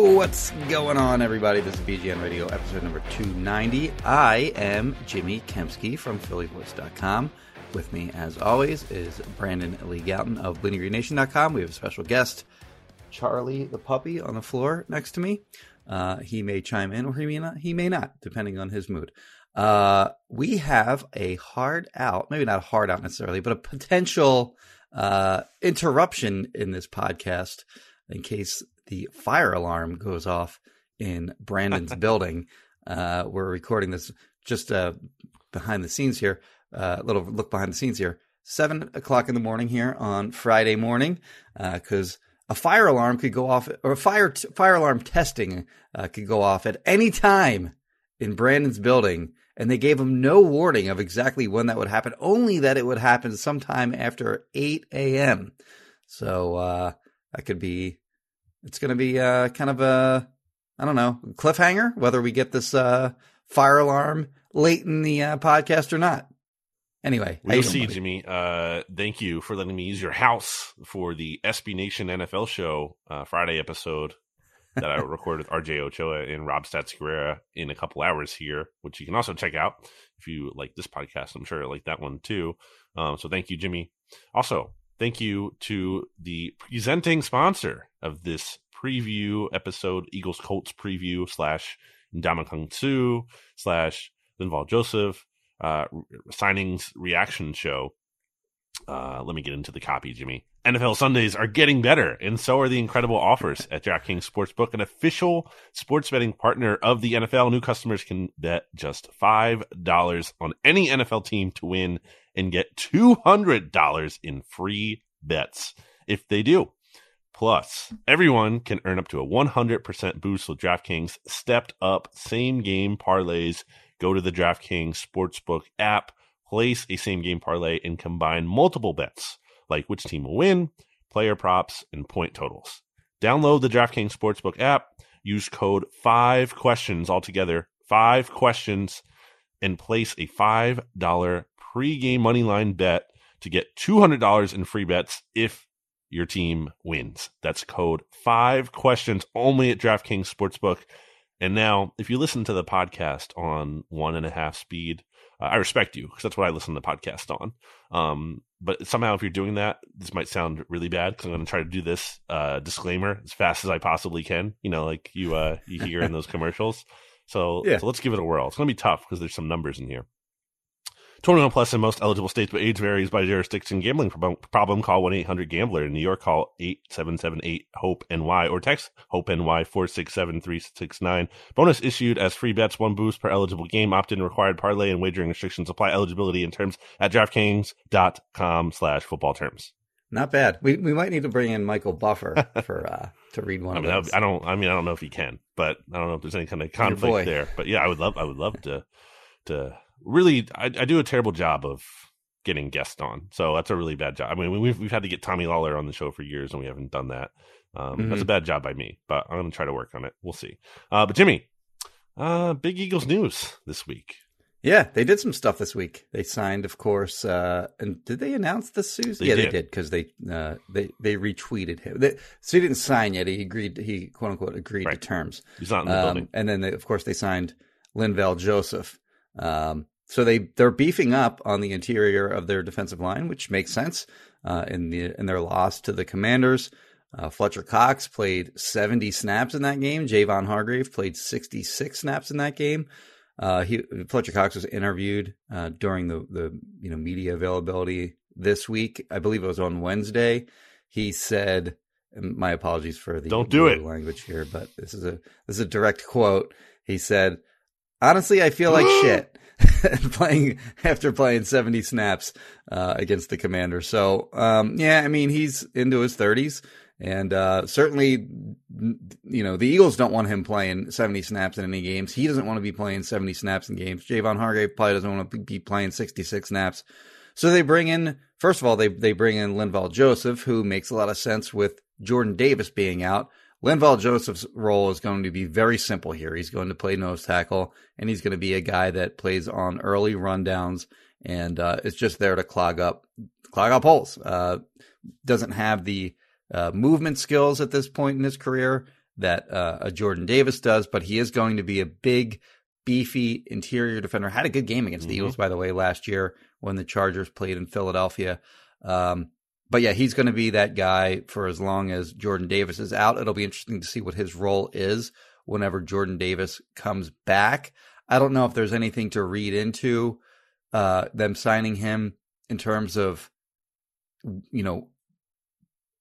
What's going on, everybody? This is BGN Radio, episode number 290. I am Jimmy Kempski from PhillyVoice.com. With me, as always, is Brandon Lee Gowton of BleedingGreenNation.com. We have a special guest, Charlie the puppy, on the floor next to me. Uh, he may chime in or he may not. He may not, depending on his mood. Uh, we have a hard out, maybe not a hard out necessarily, but a potential uh, interruption in this podcast in case the fire alarm goes off in Brandon's building. Uh, we're recording this just uh, behind the scenes here. A uh, little look behind the scenes here. Seven o'clock in the morning here on Friday morning, because uh, a fire alarm could go off, or a fire t- fire alarm testing uh, could go off at any time in Brandon's building, and they gave him no warning of exactly when that would happen. Only that it would happen sometime after eight a.m. So uh, that could be it's going to be uh, kind of a, I don't know, cliffhanger, whether we get this uh, fire alarm late in the uh, podcast or not. Anyway, we'll see, buddy? Jimmy. Uh, thank you for letting me use your house for the SB Nation NFL show uh, Friday episode that I recorded with RJ Ochoa and Rob Statsguerra in a couple hours here, which you can also check out if you like this podcast. I'm sure you like that one too. Um, so thank you, Jimmy. Also, thank you to the presenting sponsor of this preview episode, Eagles Colts preview slash Ndamukong slash Linval Joseph uh, signings reaction show. Uh, let me get into the copy, Jimmy. NFL Sundays are getting better, and so are the incredible offers at DraftKings Sportsbook, an official sports betting partner of the NFL. New customers can bet just $5 on any NFL team to win and get $200 in free bets if they do. Plus, everyone can earn up to a 100% boost with DraftKings stepped up same game parlays. Go to the DraftKings Sportsbook app, place a same game parlay, and combine multiple bets like which team will win, player props, and point totals. Download the DraftKings Sportsbook app, use code 5 questions altogether, 5 questions, and place a $5 pregame moneyline bet to get $200 in free bets if your team wins. That's code 5 questions only at DraftKings Sportsbook. And now, if you listen to the podcast on one and a half speed, uh, I respect you because that's what I listen to the podcast on. Um, but somehow, if you're doing that, this might sound really bad because I'm going to try to do this uh, disclaimer as fast as I possibly can. You know, like you uh, you hear in those commercials. So, yeah. so let's give it a whirl. It's going to be tough because there's some numbers in here. 21 plus in most eligible states, but age varies by jurisdiction. Gambling problem, call 1-800-GAMBLER. In New York, call 8778-HOPE-NY or text HOPE-NY 467-369. Bonus issued as free bets, one boost per eligible game. Opt-in required parlay and wagering restrictions apply. Eligibility and terms at DraftKings.com slash football terms. Not bad. We we might need to bring in Michael Buffer for uh, to read one I mean, of those. I don't. I mean, I don't know if he can, but I don't know if there's any kind of conflict there. But yeah, I would love. I would love to to really, I, I, do a terrible job of getting guests on. So that's a really bad job. I mean, we've we've had to get Tommy Lawlor on the show for years, and we haven't done that. Um, mm-hmm. That's a bad job by me, but I'm going to try to work on it. We'll see. Uh, but Jimmy, uh, big Eagles news this week. Yeah, they did some stuff this week. They signed, of course, uh, and did they announce this, Susan? yeah, did. they did because they uh, they they retweeted him. They, so he didn't sign yet. He agreed. He quote unquote agreed right. to terms. He's not in the um, building. And then, they, of course, they signed Linval Joseph. Um, so they they're beefing up on the interior of their defensive line, which makes sense uh, in the in their loss to the Commanders. Uh, Fletcher Cox played 70 snaps in that game. Javon Hargrave played 66 snaps in that game. Uh, he Fletcher Cox was interviewed uh, during the the you know media availability this week. I believe it was on Wednesday. He said, "My apologies for the don't do it language here, but this is a this is a direct quote." He said, "Honestly, I feel like shit." playing after playing 70 snaps uh, against the commander. So, um, yeah, I mean, he's into his 30s. And uh, certainly, you know, the Eagles don't want him playing 70 snaps in any games. He doesn't want to be playing 70 snaps in games. Javon Hargrave probably doesn't want to be playing 66 snaps. So they bring in, first of all, they, they bring in Linval Joseph, who makes a lot of sense with Jordan Davis being out. Linval Joseph's role is going to be very simple here. He's going to play nose tackle, and he's going to be a guy that plays on early rundowns and uh, is just there to clog up clog up holes. Uh, doesn't have the uh, movement skills at this point in his career that uh, a Jordan Davis does, but he is going to be a big, beefy interior defender. Had a good game against mm-hmm. the Eagles, by the way, last year when the Chargers played in Philadelphia. Um, but yeah, he's going to be that guy for as long as Jordan Davis is out. It'll be interesting to see what his role is whenever Jordan Davis comes back. I don't know if there's anything to read into uh, them signing him in terms of, you know,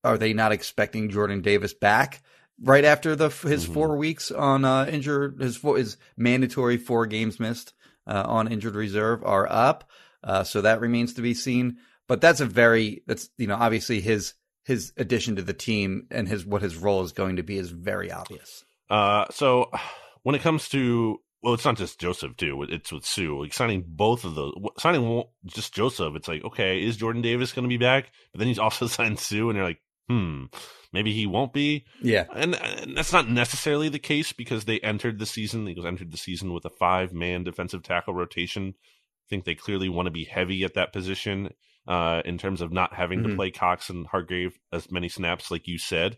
are they not expecting Jordan Davis back right after the his mm-hmm. four weeks on uh, injured his four, his mandatory four games missed uh, on injured reserve are up. Uh, so that remains to be seen. But that's a very that's you know obviously his his addition to the team and his what his role is going to be is very obvious. Uh, so when it comes to well, it's not just Joseph too. It's with Suh. Like signing both of those, signing just Joseph. It's like okay, is Jordan Davis going to be back? But then he's also signed Suh, and you're like, hmm, maybe he won't be. Yeah, and, and, that's not necessarily the case because they entered the season. The Eagles entered the season with a five man defensive tackle rotation. I think they clearly want to be heavy at that position uh, in terms of not having mm-hmm. to play Cox and Hargrave as many snaps, like you said.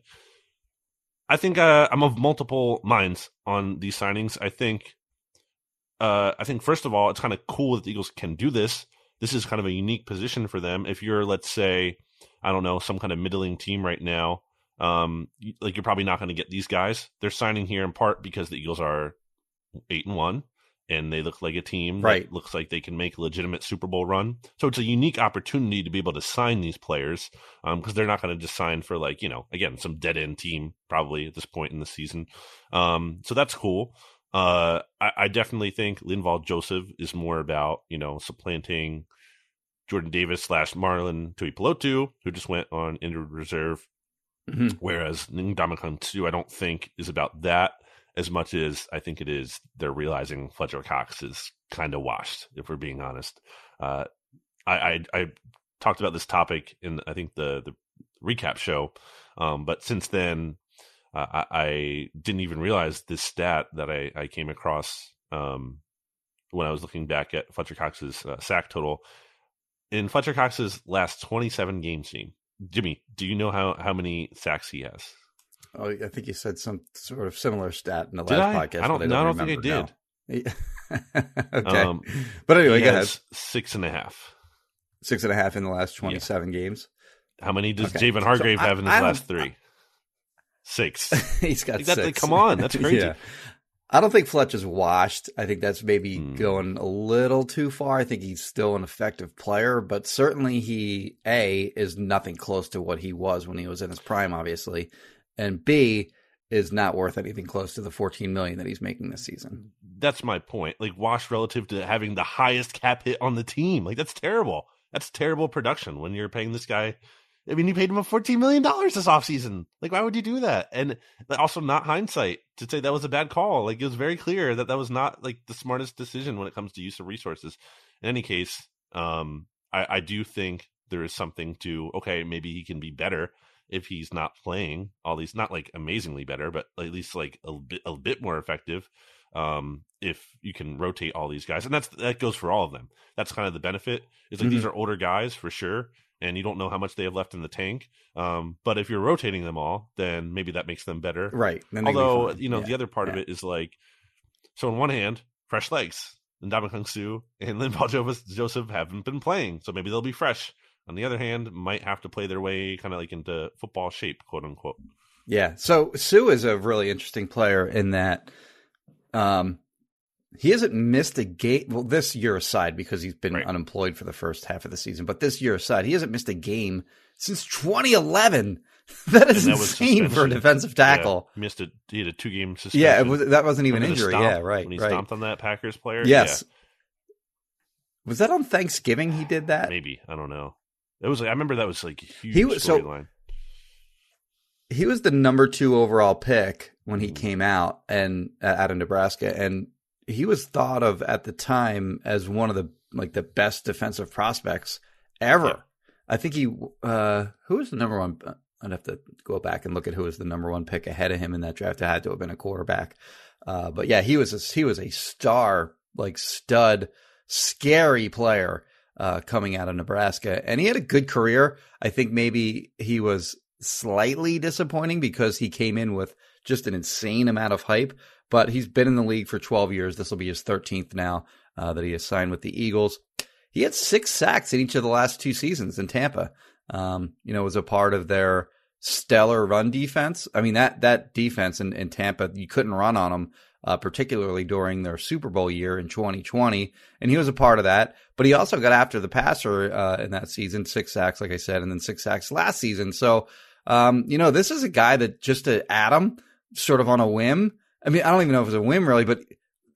I think uh, I'm of multiple minds on these signings. I think, uh, I think first of all, it's kind of cool that the Eagles can do this. This is kind of a unique position for them. If you're, let's say, I don't know, some kind of middling team right now, um, like you're probably not going to get these guys. They're signing here in part because the Eagles are eight and one and they look like a team right. that looks like they can make a legitimate Super Bowl run. So it's a unique opportunity to be able to sign these players because um, they're not going to just sign for like you know again some dead end team probably at this point in the season. Um, so that's cool. Uh, I, I, definitely think Linval Joseph is more about you know supplanting Jordan Davis slash Marlon Tuipulotu, who just went on injured reserve. Mm-hmm. Whereas Ndamukong Suh, I don't think is about that as much as I think it is they're realizing Fletcher Cox is kind of washed, if we're being honest. Uh, I, I, I talked about this topic in I think the the recap show, um, but since then uh, I, I, didn't even realize this stat that I, I came across um, when I was looking back at Fletcher Cox's uh, sack total. In Fletcher Cox's last 27 games, Jimmy, do you know how, how many sacks he has? Oh, I think you said some sort of similar stat in the did last I? podcast. I don't. I don't, I don't think I did. okay, um, but anyway, go ahead. Six and a half. Six and a half in the last twenty-seven yeah. games. How many does okay. Javon Hargrave so have in his last three? Six. He's got six. Come on, that's crazy. yeah. I don't think Fletch is washed. I think that's maybe hmm. going a little too far. I think he's still an effective player, but certainly he a is nothing close to what he was when he was in his prime, obviously, and B is not worth anything close to the 14 million that he's making this season. That's my point. Like Wash relative to having the highest cap hit on the team. Like that's terrible. That's terrible production when you're paying this guy. I mean, you paid him a $14 million this offseason. Like, why would you do that? And also, not hindsight to say that was a bad call. Like, it was very clear that that was not like the smartest decision when it comes to use of resources. In any case, um, I, I do think there is something to, okay, maybe he can be better if he's not playing all these not like amazingly better but at least like a bit a bit more effective um if you can rotate all these guys and that's that goes for all of them that's kind of the benefit is like mm-hmm. these are older guys for sure and you don't know how much they have left in the tank um but if you're rotating them all then maybe that makes them better right although you know yeah. the other part yeah. of it is like so on one hand fresh legs and Ndamukong Suh and Linval Joseph haven't been playing, so maybe they'll be fresh on the other hand, might have to play their way kind of like into football shape, quote unquote. Yeah. So Suh is a really interesting player in that um, he hasn't missed a game. Well, this year aside, because he's been Right. unemployed for the first half of the season, but this year aside, he hasn't missed a game since 2011. that is that insane for a defensive tackle. Yeah, missed it. He had a two game suspension. Yeah, it was, that wasn't even Remember injury. stomp? Yeah, right, When he right. stomped on that Packers player. Yes. Was that on Thanksgiving? He did that. maybe I don't know. It was. Like, I remember that was like a huge He was- so- storyline. he was the number two overall pick when he came out and uh, out of Nebraska, and he was thought of at the time as one of the like the best defensive prospects ever. Yeah. I think he uh who was the number one I'd have to go back and look at who was the number one pick ahead of him in that draft. It had to have been a quarterback. Uh, but yeah, he was a, he was a star, like stud, scary player uh, coming out of Nebraska, and he had a good career. I think maybe he was slightly disappointing because he came in with just an insane amount of hype. But he's been in the league for 12 years. This will be his 13th now uh, that he has signed with the Eagles. He had six sacks in each of the last two seasons in Tampa. Um, you know, was a part of their stellar run defense. I mean, that that defense in, in Tampa, you couldn't run on them, uh, particularly during their Super Bowl year in 2020. And he was a part of that. But he also got after the passer uh, in that season, six sacks, like I said, and then six sacks last season. So, um, you know, this is a guy that just to add him sort of on a whim. I mean, I don't even know if it was a whim really, but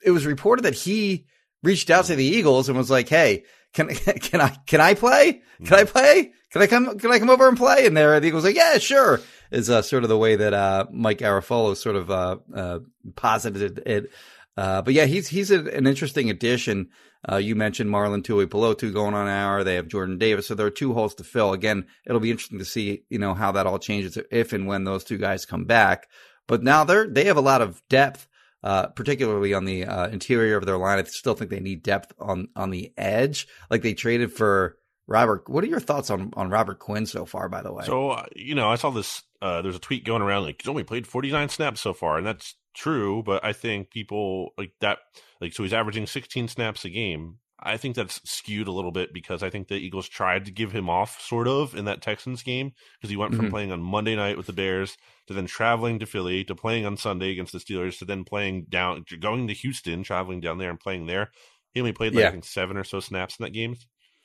it was reported that he reached out to the Eagles and was like, "Hey, can can I can I play? Can I play? Can I come can I come over and play?" And there, the Eagles like, "Yeah, sure." Is uh, sort of the way that uh, Mike Garafolo sort of uh, uh, posited it. Uh, but yeah, he's he's a, an interesting addition. Uh, you mentioned Marlon Tuipulotu going on an hour. They have Jordan Davis, so there are two holes to fill. Again, it'll be interesting to see you know how that all changes if and when those two guys come back. But now they're they have a lot of depth uh, particularly on the uh, interior of their line. I still think they need depth on on the edge. Like they traded for Robert. What are your thoughts on on Robert Quinn so far? By the way, So uh, you know, I saw this. Uh, there's a tweet going around like he's only played 49 snaps so far, and that's true. But I think people like that. Like so, he's averaging 16 snaps a game. I think that's skewed a little bit because I think the Eagles tried to give him off sort of in that Texans game because he went from Mhm. playing on Monday night with the Bears to then traveling to Philly to playing on Sunday against the Steelers to then playing down going to Houston, traveling down there and playing there. He only played like Yeah. I think seven or so snaps in that game.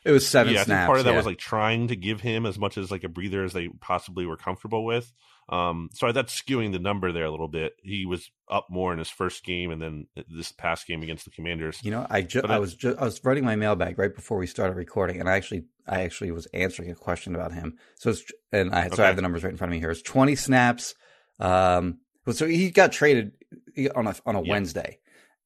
it was seven yeah, I snaps. think part of that yeah. was like trying to give him as much as like a breather as they possibly were comfortable with. Um, so that's skewing the number there a little bit. He was up more in his first game, and then this past game against the Commanders. You know, I ju- I I- was ju- I was writing my mailbag right before we started recording, and I actually I actually was answering a question about him. So it's and I so I have the numbers right in front of me here. It's twenty snaps. Um, so he got traded on a on a Yeah. Wednesday,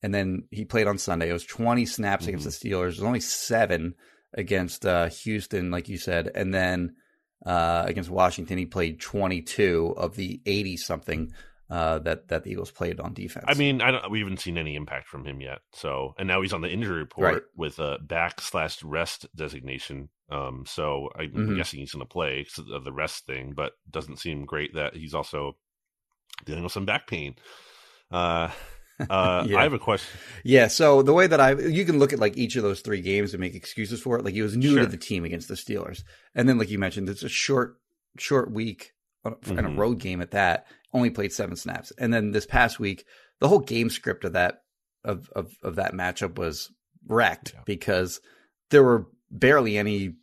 and then he played on Sunday. It was twenty snaps against the Steelers. It was only seven against uh, Houston, like you said, and then uh, against Washington, he played twenty two of the eighty something. Uh, that that the Eagles played on defense. I mean, I don't. We haven't seen any impact from him yet. So, and now he's on the injury report Right. with a back slash rest designation. Um, so I'm Mhm. guessing he's going to play 'cause of the rest thing, but doesn't seem great that he's also dealing with some back pain. Uh, uh, Yeah. I have a question. Yeah, so the way that I you can look at like each of those three games and make excuses for it. Like he was new Sure. to the team against the Steelers, and then like you mentioned, it's a short short week on- and a Mhm. road game at that. Only played seven snaps, and then this past week, the whole game script of that of of, of that matchup was wrecked Yeah. because there were barely any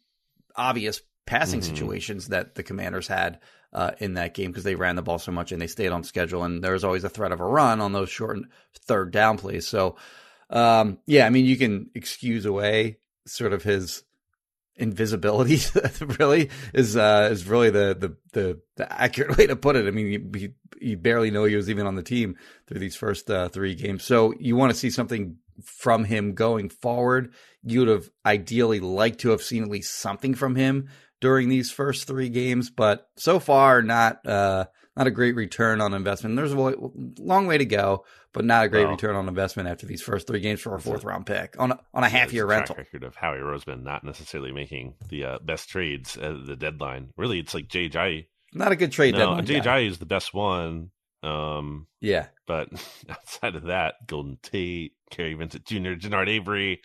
obvious passing Mhm. situations that the Commanders had uh, in that game because they ran the ball so much and they stayed on schedule, and there was always a threat of a run on those short third down plays. So, um, yeah, I mean, you can excuse away sort of his invisibility. really is uh, is really the, the the the accurate way to put it. I mean, you, you, you barely know he was even on the team through these first uh, three games. So you want to see something from him going forward. You'd have ideally liked to have seen at least something from him during these first three games, but so far not uh, not a great return on investment. There's a long way to go, but not a great Well- return on investment after these first three games for a fourth round pick on a, on a half year a rental. record of Howie Roseman not necessarily making the uh, best trades at the deadline. Really, it's like JJ. Not a good trade No, deadline. Guy. Is the best one. Um, Yeah. but outside of that, Golden Tate, Kary Vincent Jr., Genard Avery,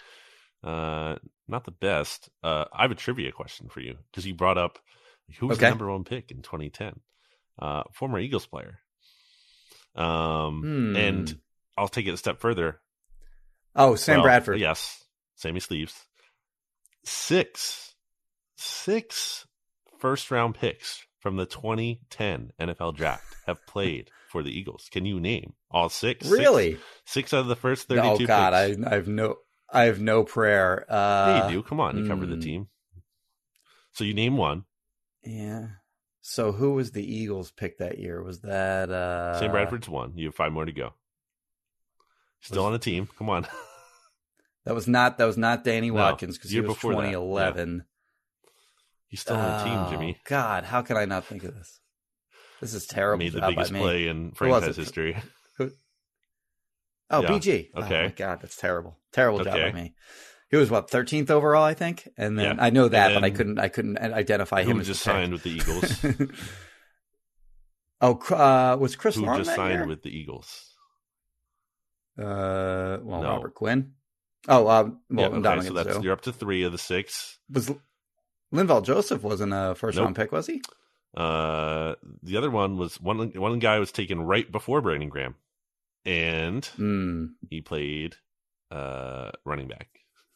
uh, not the best. Uh, I have a trivia question for you because you brought up who was Okay. the number one pick in 2010? Uh, former Eagles player. Um, Hmm. and I'll take it a step further. Oh, Sam Well, Bradford. Yes, Sammy Sleeves. Six, six first round picks from the 2010 NFL draft have played for the Eagles. Can you name all six? Six- Really? Six, out of the first 32 Oh God, I, picks. I have no, I have no prayer. Yeah, Uh, you do. Come on, you cover the hmm. team. So you name one. Yeah. So who was the Eagles pick that year? Was that uh Sam Bradford's one. You have five more to go. Still Was- on the team. Come on. That was not that was not Danny No, Watkins because he was before that, yeah. 2011. He's still on the team, Oh, Jimmy. God, how can I not think of this? This is terrible. Made the biggest play in franchise history. Oh, Yeah. BG. Oh Okay. my God, that's terrible. Terrible job Okay. by me. He was what 13th overall, I think, and then Yeah. I know that, but I couldn't. I couldn't identify him Who just signed with the Eagles? oh, uh, was Chris Who Long just signed year? with the Eagles? Uh, well, No. Robert Quinn. Oh, uh, well, yeah, okay, so that's you're up to three of the six. was Linval Joseph wasn't a first Nope. round pick, was he? Uh, the other one was one. One guy was taken right before Brandon Graham, and Hmm. he played uh running back.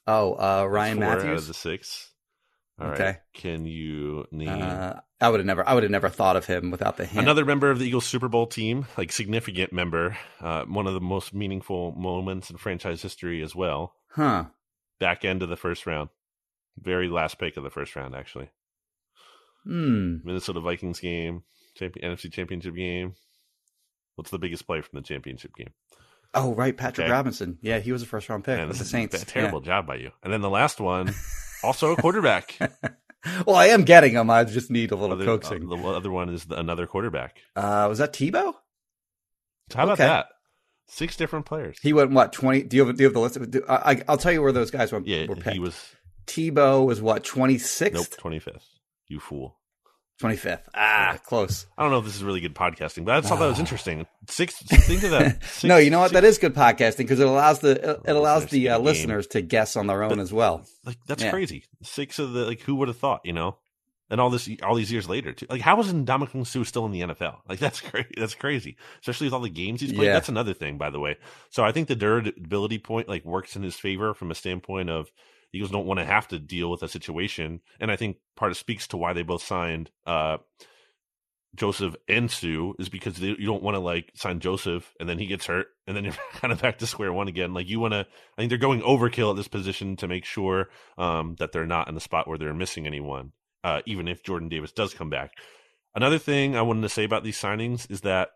Oh, uh, Ryan Four out of the six. All right. Okay. Can you name Uh, I would have never. I would have never thought of him without the hint. another member of the Eagles Super Bowl team, like significant member, uh, one of the most meaningful moments in franchise history as well. huh? Back end of the first round, very last pick of the first round, actually. Hmm. Minnesota Vikings game, champion, NFC Championship game. What's the biggest play from the championship game? Oh, right, Patrick Okay. Robinson. Yeah, he was a first round pick Man, with the Saints. a terrible job by you. And then the last one, also a quarterback. Well, I am getting him. I just need a little Other- coaxing. uh, the other one is the, another quarterback. Uh, was that Tebow? How about Okay. that? Six different players. He went what twenty? Do you have do you have the list? Do, I, I- I'll tell you where those guys went. Yeah, were picked. he was Tebow was what twenty nope sixth, twenty fifth. You fool. Twenty fifth. Ah, close. I don't know if this is really good podcasting, but I thought that was interesting. Six. Think of that. Six, no, you know what? six- That is good podcasting because it allows the it allows Listeners the uh, listeners to guess on their own But- as well. like that's Yeah. crazy. Six of the like who would have thought, you know? And all this all these years later too. Like how is Ndamukong Suh still in the NFL? Like that's crazy. That's crazy. Especially with all the games he's played. Yeah. That's another thing, by the way. So I think the durability point like works in his favor from a standpoint of Eagles don't want to have to deal with a situation. And I think part of speaks to why they both signed uh Joseph and Suh is because they, you don't want to like sign Joseph and then he gets hurt and then you're kind of back to square one again. Like you want to, I think they're going overkill at this position to make sure um, that they're not in the spot where they're missing anyone, uh, even if Jordan Davis does come back. Another thing I wanted to say about these signings is that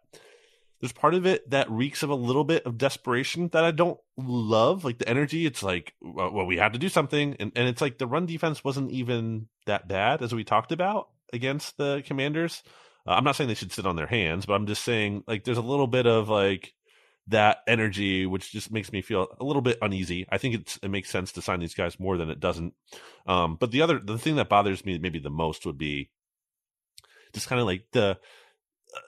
there's part of it that reeks of a little bit of desperation that I don't love. Like the energy, it's like, well, we had to do something. And, and it's like the run defense wasn't even that bad as we talked about against the commanders. Uh, I'm not saying they should sit on their hands, but I'm just saying like there's a little bit of like that energy, which just makes me feel a little bit uneasy. I think it's, it makes sense to sign these guys more than it doesn't. Um, but the other, the thing that bothers me maybe the most would be just kind of like the,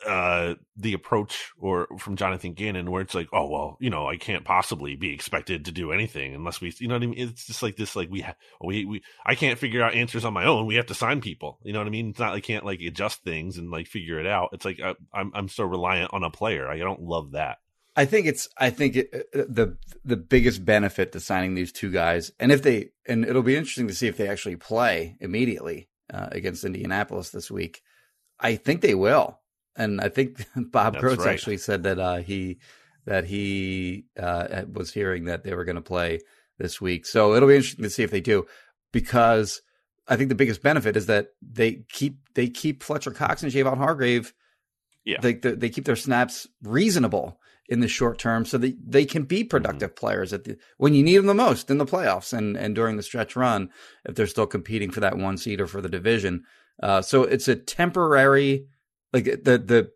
uh the approach or from Jonathan Gannon where it's like oh well you know I can't possibly be expected to do anything unless we you know what I mean? It's just like this like we ha- we we I can't figure out answers on my own. We have to sign people you know what I mean? It's not I can't like adjust things and like figure it out. It's like I, I'm I'm so reliant on a player. I don't love that. I think it's I think it, uh, the the biggest benefit to signing these two guys, and if they and it'll be interesting to see if they actually play immediately uh, against Indianapolis this week. I think they will, and I think Bob That's Gross right. actually said that uh, he that he uh, was hearing that they were going to play this week. So it'll be interesting to see if they do, because I think the biggest benefit is that they keep they keep Fletcher Cox and Javon Hargrave. Yeah. they they, they keep their snaps reasonable in the short term, so that they can be productive Mm-hmm. players at the when you need them the most in the playoffs and and during the stretch run if they're still competing for that one seed or for the division. Uh, so it's a temporary, like the the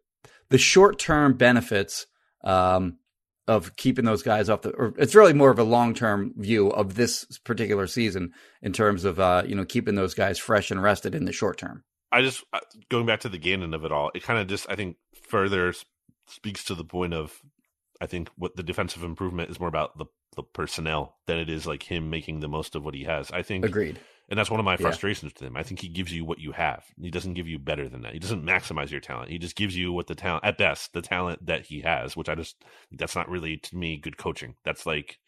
the short term benefits um, of keeping those guys off the. Or it's really more of a long term view of this particular season in terms of uh, you know keeping those guys fresh and rested in the short term. I just uh, going back to the Gannon of it all it kind of just I think further speaks to the point of I think what the defensive improvement is more about the the personnel than it is like him making the most of what he has I think Agreed. And that's one of my Yeah. frustrations with him. I think he gives you what you have. He doesn't give you better than that. He doesn't maximize your talent. He just gives you what the talent, at best, the talent that he has, which I just, that's not really, to me, good coaching. That's like,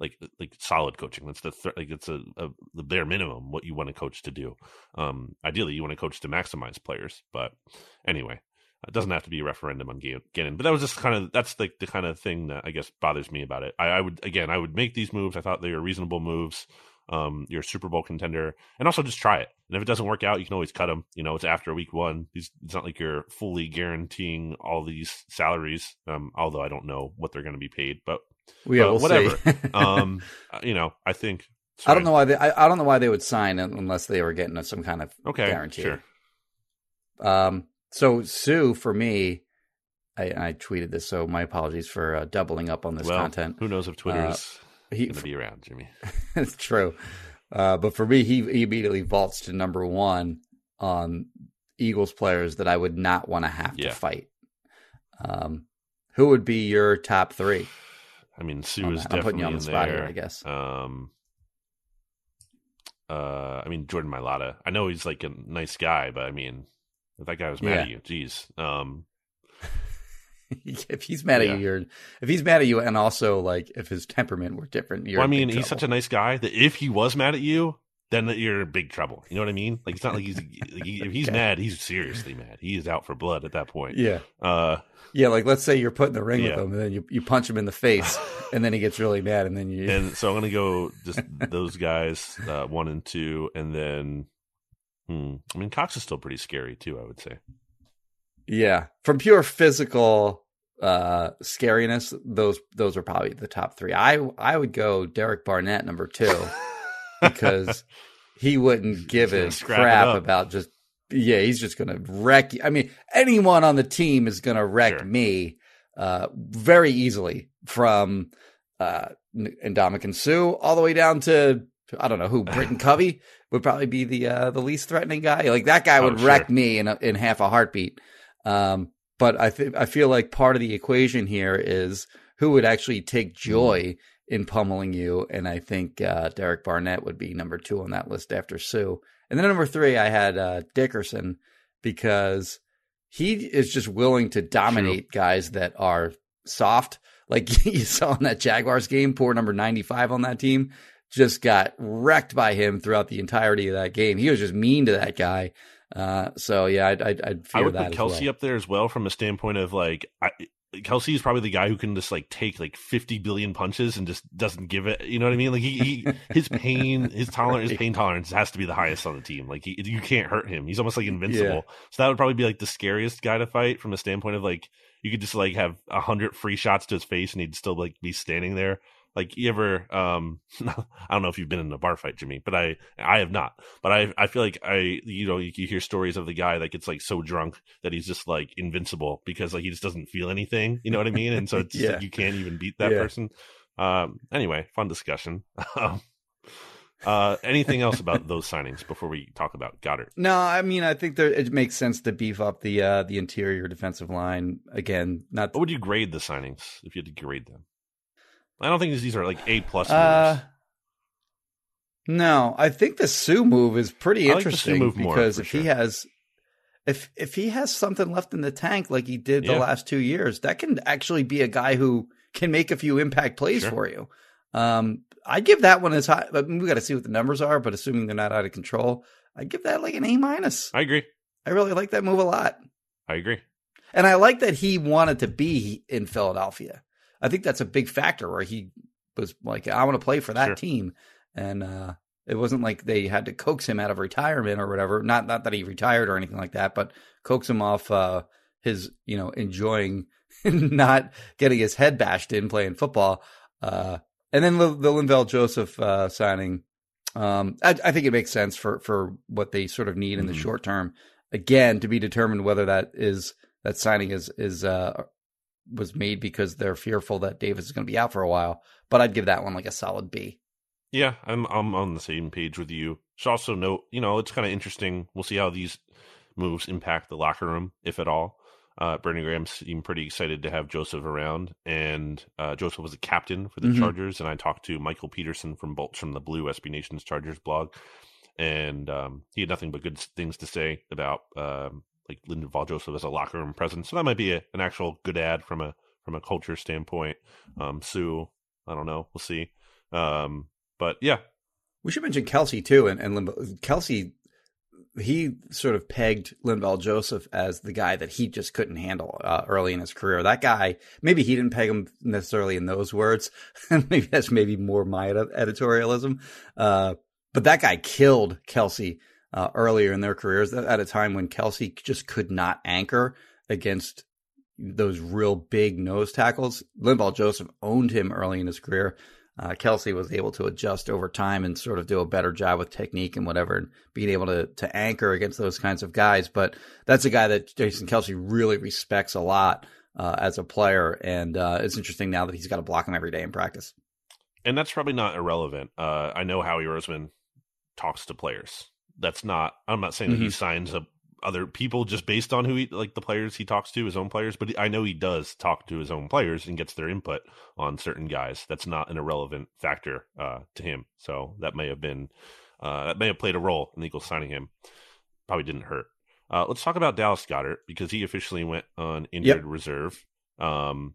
like like solid coaching. That's the th- like it's a, a, the bare minimum what you want a coach to do. Um, ideally, you want a coach to maximize players, but anyway, it doesn't have to be a referendum on Gannon. But that was just kind of that's like the, the kind of thing that I guess bothers me about it. I, I would again, I would make these moves. I thought they were reasonable moves. Um, you're a Super Bowl contender, and also just try it. And if it doesn't work out, you can always cut them. You know, it's after week one. It's not like you're fully guaranteeing all these salaries. Um, although I don't know what they're going to be paid, but yeah, uh, we'll whatever. see. um, uh, you know, I think I don't know why they. I, I don't know why they would sign unless they were getting some kind of Okay, guarantee. sure. Um. So Suh, for me, I, I tweeted this. So my apologies for uh, doubling up on this well, content. who knows if Twitter's He, going to be around, Jimmy? it's true. Uh, but for me, he, he immediately vaults to number one on Eagles players that I would not want to have Yeah. to fight. Um, who would be your top three? I mean, Suh on is? I'm putting definitely you on the spot there. here, I guess. Um, uh, I mean Jordan Mailata. I know he's like a nice guy, but I mean, if that guy was mad Yeah. at you, geez. Um, if he's mad Yeah. at you, you're, if he's mad at you, and also like if his temperament were different, you're. well, I mean, he's such a nice guy that if he was mad at you, then you're in big trouble. You know what I mean? Like it's not like he's like, he, if he's Okay. mad, he's seriously mad. He is out for blood at that point. yeah, Uh, yeah. Like let's say you're put in the ring Yeah. with him, and then you, you punch him in the face, and then he gets really mad, and then you. and so I'm gonna go just those guys, uh, one and two, and then. Hmm, I mean, Cox is still pretty scary too. I would say. Yeah, from pure physical uh scariness, those those are probably the top three. I I would go Derek Barnett number two because he wouldn't give a gonna scrap it crap about just yeah. He's just gonna wreck. you. I mean, anyone on the team is gonna wreck Sure. me uh very easily from uh Ndamukong Suh all the way down to I don't know who Britton Covey would probably be the uh the least threatening guy. Like that guy Oh, would wreck sure. me in a, in half a heartbeat. Um, but I think I feel like part of the equation here is who would actually take joy in pummeling you, and I think uh, Derek Barnett would be number two on that list after Suh, and then number three I had uh, Dickerson because he is just willing to dominate guys that are soft. Like you saw in that Jaguars game, poor number ninety five on that team just got wrecked by him throughout the entirety of that game. He was just mean to that guy. Uh, so yeah, I'd, I'd, I'd fear I would that put Kelce well. up there as well from a standpoint of like I, Kelce is probably the guy who can just like take like fifty billion punches and just doesn't give it. You know what I mean? Like he, he his pain, his tolerance, his pain tolerance has to be the highest on the team. Like he, you can't hurt him. He's almost like invincible. Yeah. So that would probably be like the scariest guy to fight from a standpoint of like you could just like have a hundred free shots to his face and he'd still like be standing there. Like you ever, um, I don't know if you've been in a bar fight, Jimmy, but I, I have not. But I, I feel like I, you know, you, you hear stories of the guy that gets like so drunk that he's just like invincible because like he just doesn't feel anything. You know what I mean? And so it's Yeah. like you can't even beat that Yeah. person. Um, anyway, fun discussion. Um, uh, anything else about those signings before we talk about Goedert? No, I mean I think there it makes sense to beef up the uh, the interior defensive line again. Not What would you grade the signings if you had to grade them? I don't think these are like A plus moves. uh, no, I think the Suh move is pretty I like interesting move because for if sure. he has if if he has something left in the tank like he did the Yeah. last two years, that can actually be a guy who can make a few impact plays Sure. for you. Um, I give that one as high. But we got to see what the numbers are. But assuming they're not out of control, I give that like an A minus. I agree. I really like that move a lot. I agree. And I like that he wanted to be in Philadelphia. I think that's a big factor where he was like, I want to play for that Sure. team. And uh, it wasn't like they had to coax him out of retirement or whatever. Not not that he retired or anything like that, but coax him off uh, his, you know, enjoying not getting his head bashed in playing football. Uh, and then the, the Linval Joseph uh, signing, um, I, I think it makes sense for, for what they sort of need in the Mhm. short term. Again, to be determined whether that is that signing is is uh was made because they're fearful that Davis is going to be out for a while. But I'd give that one like a solid B. Yeah, I'm I'm on the same page with you. Should also note, you know, it's kind of interesting. We'll see how these moves impact the locker room, if at all. Uh, Bernie Graham seemed pretty excited to have Joseph around, and uh, Joseph was a captain for the Mhm. Chargers. And I talked to Michael Peterson from Bolts from the Blue SB Nation's Chargers blog, and um, he had nothing but good things to say about um, like Linval Joseph as a locker room presence. So that might be a, an actual good ad from a from a culture standpoint. Um, Suh, I don't know, we'll see. Um, but yeah, we should mention Kelce too, and and Kelce. He sort of pegged Linval Joseph as the guy that he just couldn't handle uh, early in his career. That guy, maybe he didn't peg him necessarily in those words. maybe that's maybe more my editorialism. Uh, but that guy killed Kelce uh, earlier in their careers at a time when Kelce just could not anchor against those real big nose tackles. Linval Joseph owned him early in his career. Uh, Kelce was able to adjust over time and sort of do a better job with technique and whatever, and being able to to anchor against those kinds of guys. But that's a guy that Jason Kelce really respects a lot uh, as a player, and uh, it's interesting now that he's got to block him every day in practice. And that's probably not irrelevant. Uh, I know Howie Roseman talks to players. That's not. I'm not saying mm-hmm. that he mm-hmm. signs up other people just based on who he like the players he talks to, his own players. But I know he does talk to his own players and gets their input on certain guys. That's not an irrelevant factor uh, to him. So that may have been uh, that may have played a role in the Eagles signing him. Probably didn't hurt. Uh, let's talk about Dallas Goedert because he officially went on injured yep. reserve. Um,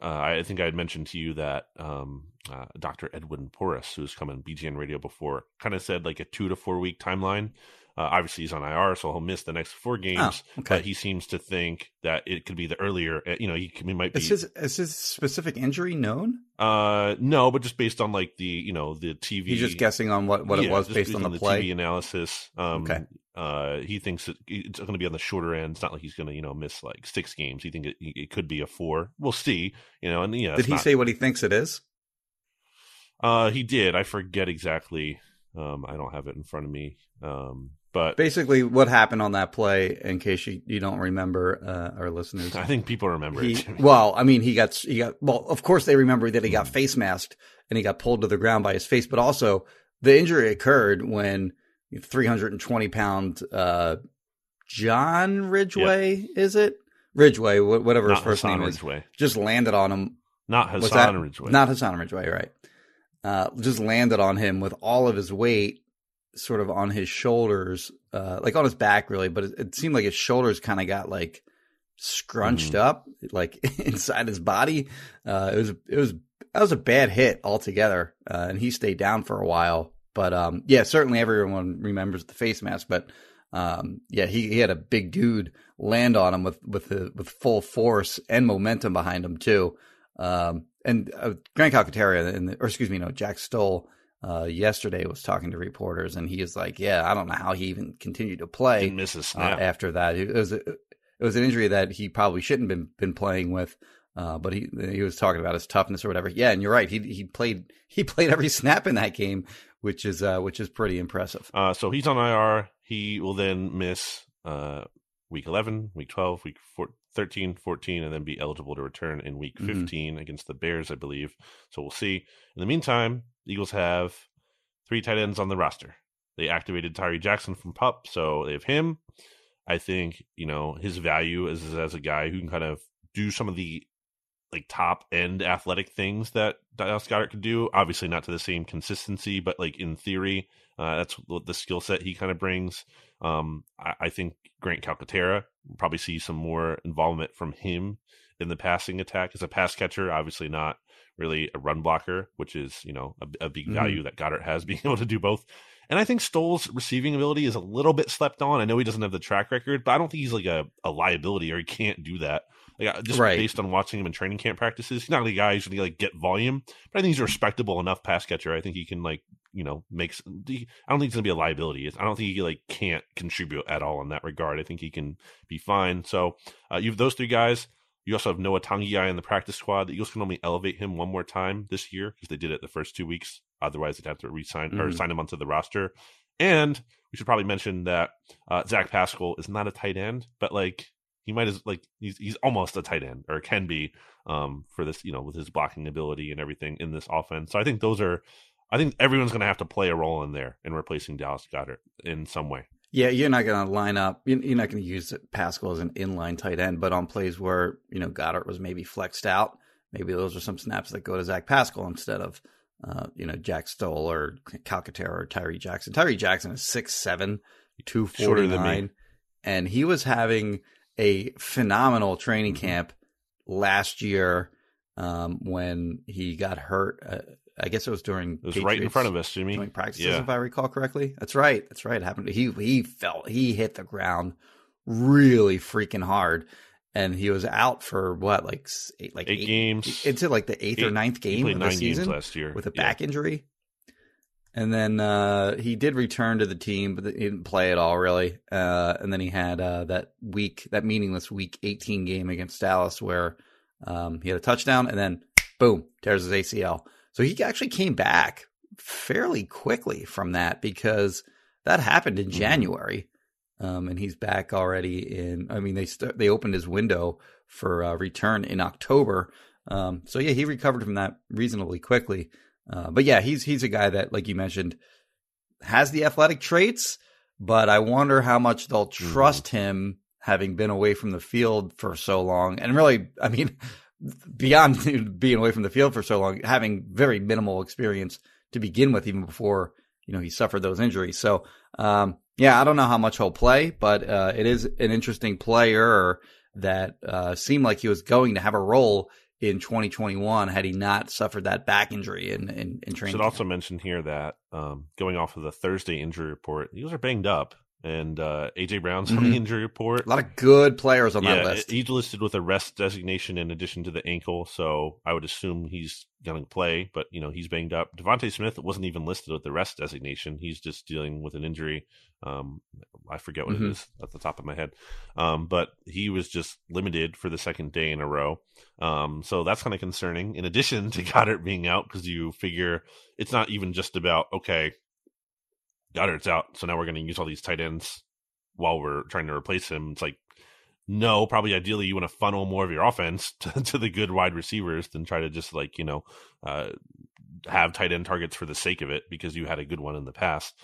uh, I think I had mentioned to you that um, uh, Dr. Edwin Porras, who's come on BGN Radio before, kind of said like a two to four week timeline. Uh, obviously, he's on IR, so he'll miss the next four games. Oh, okay. But he seems to think that it could be the earlier. Uh, you know, he, he might be. Is his, is his specific injury known? Uh, no, but just based on like the you know the TV. He's just guessing on what, what yeah, it was based, based on, on the, play TV analysis. Um, okay. Uh, he thinks it's going to be on the shorter end. It's not like he's going to you know miss like six games. He thinks it, it could be a four. We'll see. You know, and yeah. Did he not... say what he thinks it is? Uh, he did. I forget exactly. Um, I don't have it in front of me. Um, but basically, what happened on that play, in case you, you don't remember, uh, our listeners, I think people remember he, it. well, I mean, he got he got well. Of course, they remember that he got face masked and he got pulled to the ground by his face, but also the injury occurred when 320 pound uh, John Ridgeway yep. is it Ridgeway, whatever his first Hassan name Ridgeway. is, just landed on him. Not Hassan Ridgeway. Not Hassan Ridgeway, right? Uh, just landed on him with all of his weight sort of on his shoulders, uh, like on his back, really. But it, it seemed like his shoulders kind of got like scrunched mm. up, like inside his body. Uh, it was it was that was a bad hit altogether, uh, and he stayed down for a while. But um, yeah, certainly everyone remembers the face mask. But um, yeah, he, he had a big dude land on him with with the, with full force and momentum behind him too. Um, and uh, Grant Calcaterra and or excuse me, no, Jack Stoll uh, yesterday was talking to reporters, and he is like, "Yeah, I don't know how he even continued to play Didn't miss a snap. Uh, after that. It was a, it was an injury that he probably shouldn't have been been playing with." Uh, but he he was talking about his toughness or whatever. Yeah, and you're right. He he played he played every snap in that game, which is uh, which is pretty impressive. Uh, so he's on IR. He will then miss uh, week 11, week 12, week four, 13, 14, and then be eligible to return in week mm-hmm. 15 mm-hmm. against the Bears, I believe. So we'll see. In the meantime, the Eagles have three tight ends on the roster. They activated Tyree Jackson from PUP, so they have him. I think, you know, his value is as a guy who can kind of do some of the like top end athletic things that Dallas Goedert could do. Obviously, not to the same consistency, but like in theory, uh, that's what the skill set he kind of brings. Um, I, I, think Grant Calcaterra probably see some more involvement from him in the passing attack as a pass catcher. Obviously, not really a run blocker, which is you know a, a big mm-hmm. value that Goedert has, being able to do both. And I think Stoll's receiving ability is a little bit slept on. I know he doesn't have the track record, but I don't think he's like a, a liability or he can't do that. Like just right. based on watching him in training camp practices, he's not a guy who's going to like get volume, but I think he's a respectable enough pass catcher. I think he can like you know makes. I don't think he's going to be a liability. I don't think he like can't contribute at all in that regard. I think he can be fine. So uh, you have those three guys. You also have Noah Togiai in the practice squad. The Eagles can only elevate him one more time this year because they did it the first two weeks. Otherwise, they'd have to resign mm. or sign him onto the roster. And we should probably mention that uh, Zach Pascal is not a tight end, but like he might as like he's he's almost a tight end or can be um, for this you know with his blocking ability and everything in this offense. So I think those are I think everyone's going to have to play a role in there in replacing Dallas Goedert in some way. Yeah, you're not going to line up. You're not going to use Pascal as an inline tight end, but on plays where you know Goedert was maybe flexed out, maybe those are some snaps that go to Zach Pascal instead of uh, you know Jack Stoll or Calcaterra or Tyree Jackson. Tyree Jackson is six seven, two forty nine, and he was having a phenomenal training mm-hmm. camp last year um, when he got hurt. Uh, I guess it was during. It was right in front of us, Jimmy. Joint practices, Yeah. if I recall correctly. That's right. That's right. It happened. He he felt he hit the ground really freaking hard, and he was out for what like eight like Eight games. into like the eighth or Eight- ninth He game of the nine games season last year with a Yeah. back injury. And then uh, he did return to the team, but he didn't play at all really. Uh, and then he had uh, that week, that meaningless week 18 game against Dallas where um, he had a touchdown and then boom, tears his ACL. So he actually came back fairly quickly from that because that happened in Mhm. January. Um, and he's back already in, I mean, they, st- they opened his window for uh, return in October. Um, so yeah, he recovered from that reasonably quickly. Uh, but yeah, he's he's a guy that, like you mentioned, has the athletic traits, but I wonder how much they'll trust him having been away from the field for so long. And really, I mean, beyond being away from the field for so long, having very minimal experience to begin with, even before you know he suffered those injuries. So um, yeah, I don't know how much he'll play, but uh, it is an interesting player that uh, seemed like he was going to have a role in 2021 had he not suffered that back injury in in, in training. Should camp. also mention here that um, going off of the Thursday injury report, Eagles are banged up, and uh, AJ Brown's on Mhm. the injury report. a lot of good players on that list. he's listed with a rest designation in addition to the ankle, so I would assume he's going to play. But you know, he's banged up. DeVonta Smith wasn't even listed with the rest designation. He's just dealing with an injury. Um, I forget what Mhm. it is at the top of my head. Um, but he was just limited for the second day in a row. Um, so that's kind of concerning. In addition to Goedert being out, because you figure it's not even just about okay, Goedert's out, so now we're going to use all these tight ends while we're trying to replace him. It's like no, probably ideally you want to funnel more of your offense to, to the good wide receivers than try to just like you know uh, have tight end targets for the sake of it because you had a good one in the past.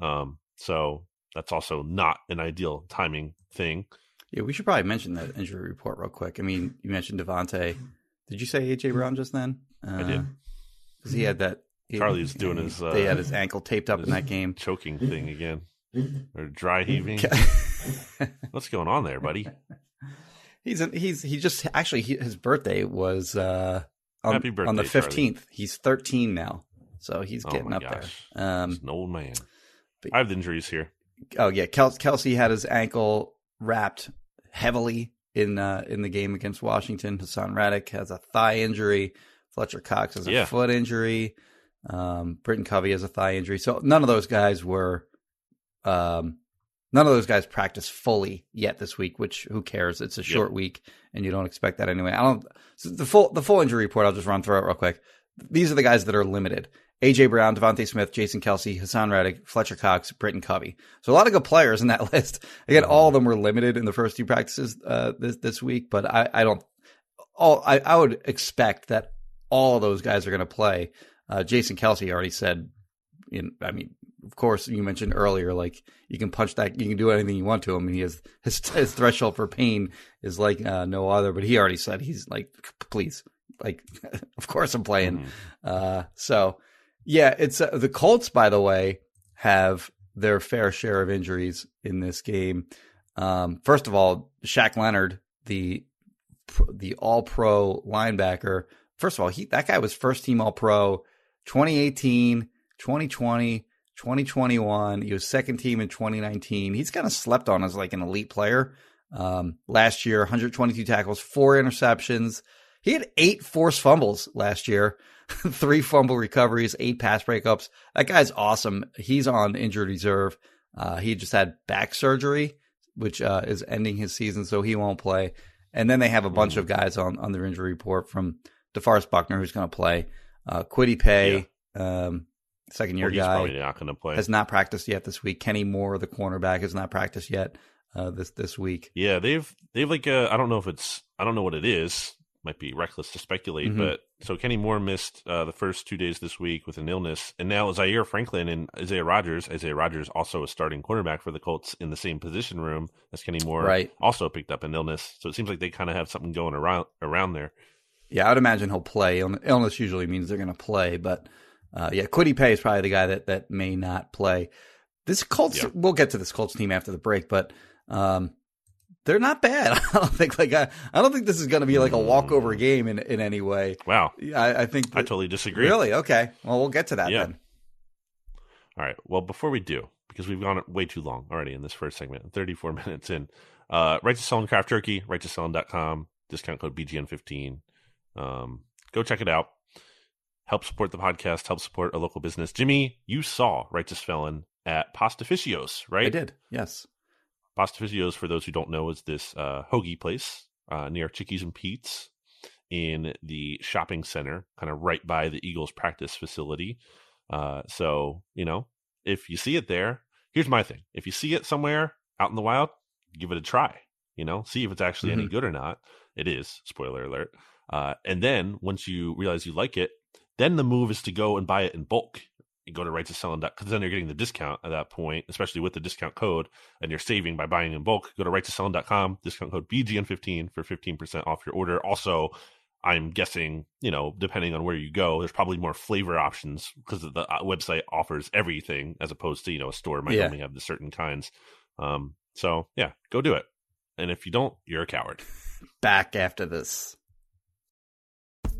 Um, so that's also not an ideal timing thing. Yeah, we should probably mention that injury report real quick. I mean, you mentioned DeVonta. Did you say AJ Brown just then? Uh, I did. because he had that. Charlie's doing his, they uh, had his ankle taped up in that game. Choking thing again or dry heaving. What's going on there, buddy? he's an, he's he just actually he, his birthday was uh on, Happy on the fifteenth. He's thirteen now, so he's Oh getting my up gosh. there. Um, He's an old man. but- I have injuries here. oh yeah, Kel- Kelce had his ankle wrapped heavily in uh, in the game against Washington. Haason Reddick has a thigh injury. Fletcher Cox has a Yeah. foot injury. Um, Britain Covey has a thigh injury. So none of those guys were, um, none of those guys practiced fully yet this week. Which who cares? It's a short week, and you don't expect that anyway. I don't. So the full the full injury report. I'll just run through it real quick. These are the guys that are limited. AJ Brown, DeVonta Smith, Jason Kelce, Haason Reddick, Fletcher Cox, Britain Covey. So a lot of good players in that list. Again, all of them were limited in the first two practices uh, this this week, but I, I don't. All I, I would expect that all of those guys are going to play. Uh, Jason Kelce already said. In, I mean, of course, you mentioned earlier, like you can punch that, you can do anything you want to him, and he has his his threshold for pain is like uh, no other. But he already said he's like, please, like, of course I'm playing. Mhm. Uh, so yeah, it's uh, the Colts, by the way, have their fair share of injuries in this game. Um, first of all, Shaq Leonard, the the All Pro linebacker. First of all, he that guy was first team All Pro, 2018, 2020, 2021. He was second team in 2019. He's kind of slept on as like an elite player. Um, last year, 122 tackles, four interceptions. He had eight forced fumbles last year, three fumble recoveries, eight pass breakups. That guy's awesome. He's on injured reserve. Uh, he just had back surgery, which uh, is ending his season, so he won't play. And then they have a bunch of guys on, on their injury report from DeForest Buckner, who's going to play. Uh, Kwity Paye, um, second year Well, he's guy, probably not going to play. has not practiced yet this week. Kenny Moore, the cornerback, has not practiced yet uh, this this week. Yeah, they've they've like uh, I don't know if it's I don't know what it is. Might be reckless to speculate, Mhm. but so Kenny Moore missed uh, the first two days this week with an illness, and now Zaire Franklin and Isaiah Rodgers. Isaiah Rodgers also a starting quarterback for the Colts in the same position room as Kenny Moore. Right. Also picked up an illness, so it seems like they kind of have something going around around there. Yeah, I'd imagine he'll play. Illness usually means they're going to play, but uh, yeah, Kwity Paye is probably the guy that, that may not play. This Colts, Yeah. we'll get to this Colts team after the break, but um, they're not bad. I don't think like I, I don't think this is going to be like a walkover game in in any way. Wow, I, I think I totally disagree. Really? Okay. Well, we'll get to that Yeah. then. All right. Well, before we do, because we've gone way too long already in this first segment, 34 minutes in, uh, Righteous Felon and craft turkey, Righteous Felon.com, discount code BGN15. Um, go check it out. Help support the podcast, help support a local business. Jimmy, you saw Righteous Felon at Pastificios, right? I did. Yes. Pastificios, for those who don't know, is this uh, hoagie place uh, near Chickies and Pete's in the shopping center, kind of right by the Eagles practice facility. Uh, so, you know, if you see it there, here's my thing. If you see it somewhere out in the wild, give it a try. You know, see if it's actually any good or not. It is, spoiler alert. Uh, and then once you realize you like it, then the move is to go and buy it in bulk. You go to Righteous Felon because then you're getting the discount at that point, especially with the discount code, and you're saving by buying in bulk. Go to Righteous Felon.com, discount code BGN15 for 15% off your order. Also, I'm guessing, you know, depending on where you go, there's probably more flavor options because the uh, website offers everything as opposed to, you know, a store might Yeah. only have the certain kinds. Um, so yeah, go do it. And if you don't, you're a coward. Back after this.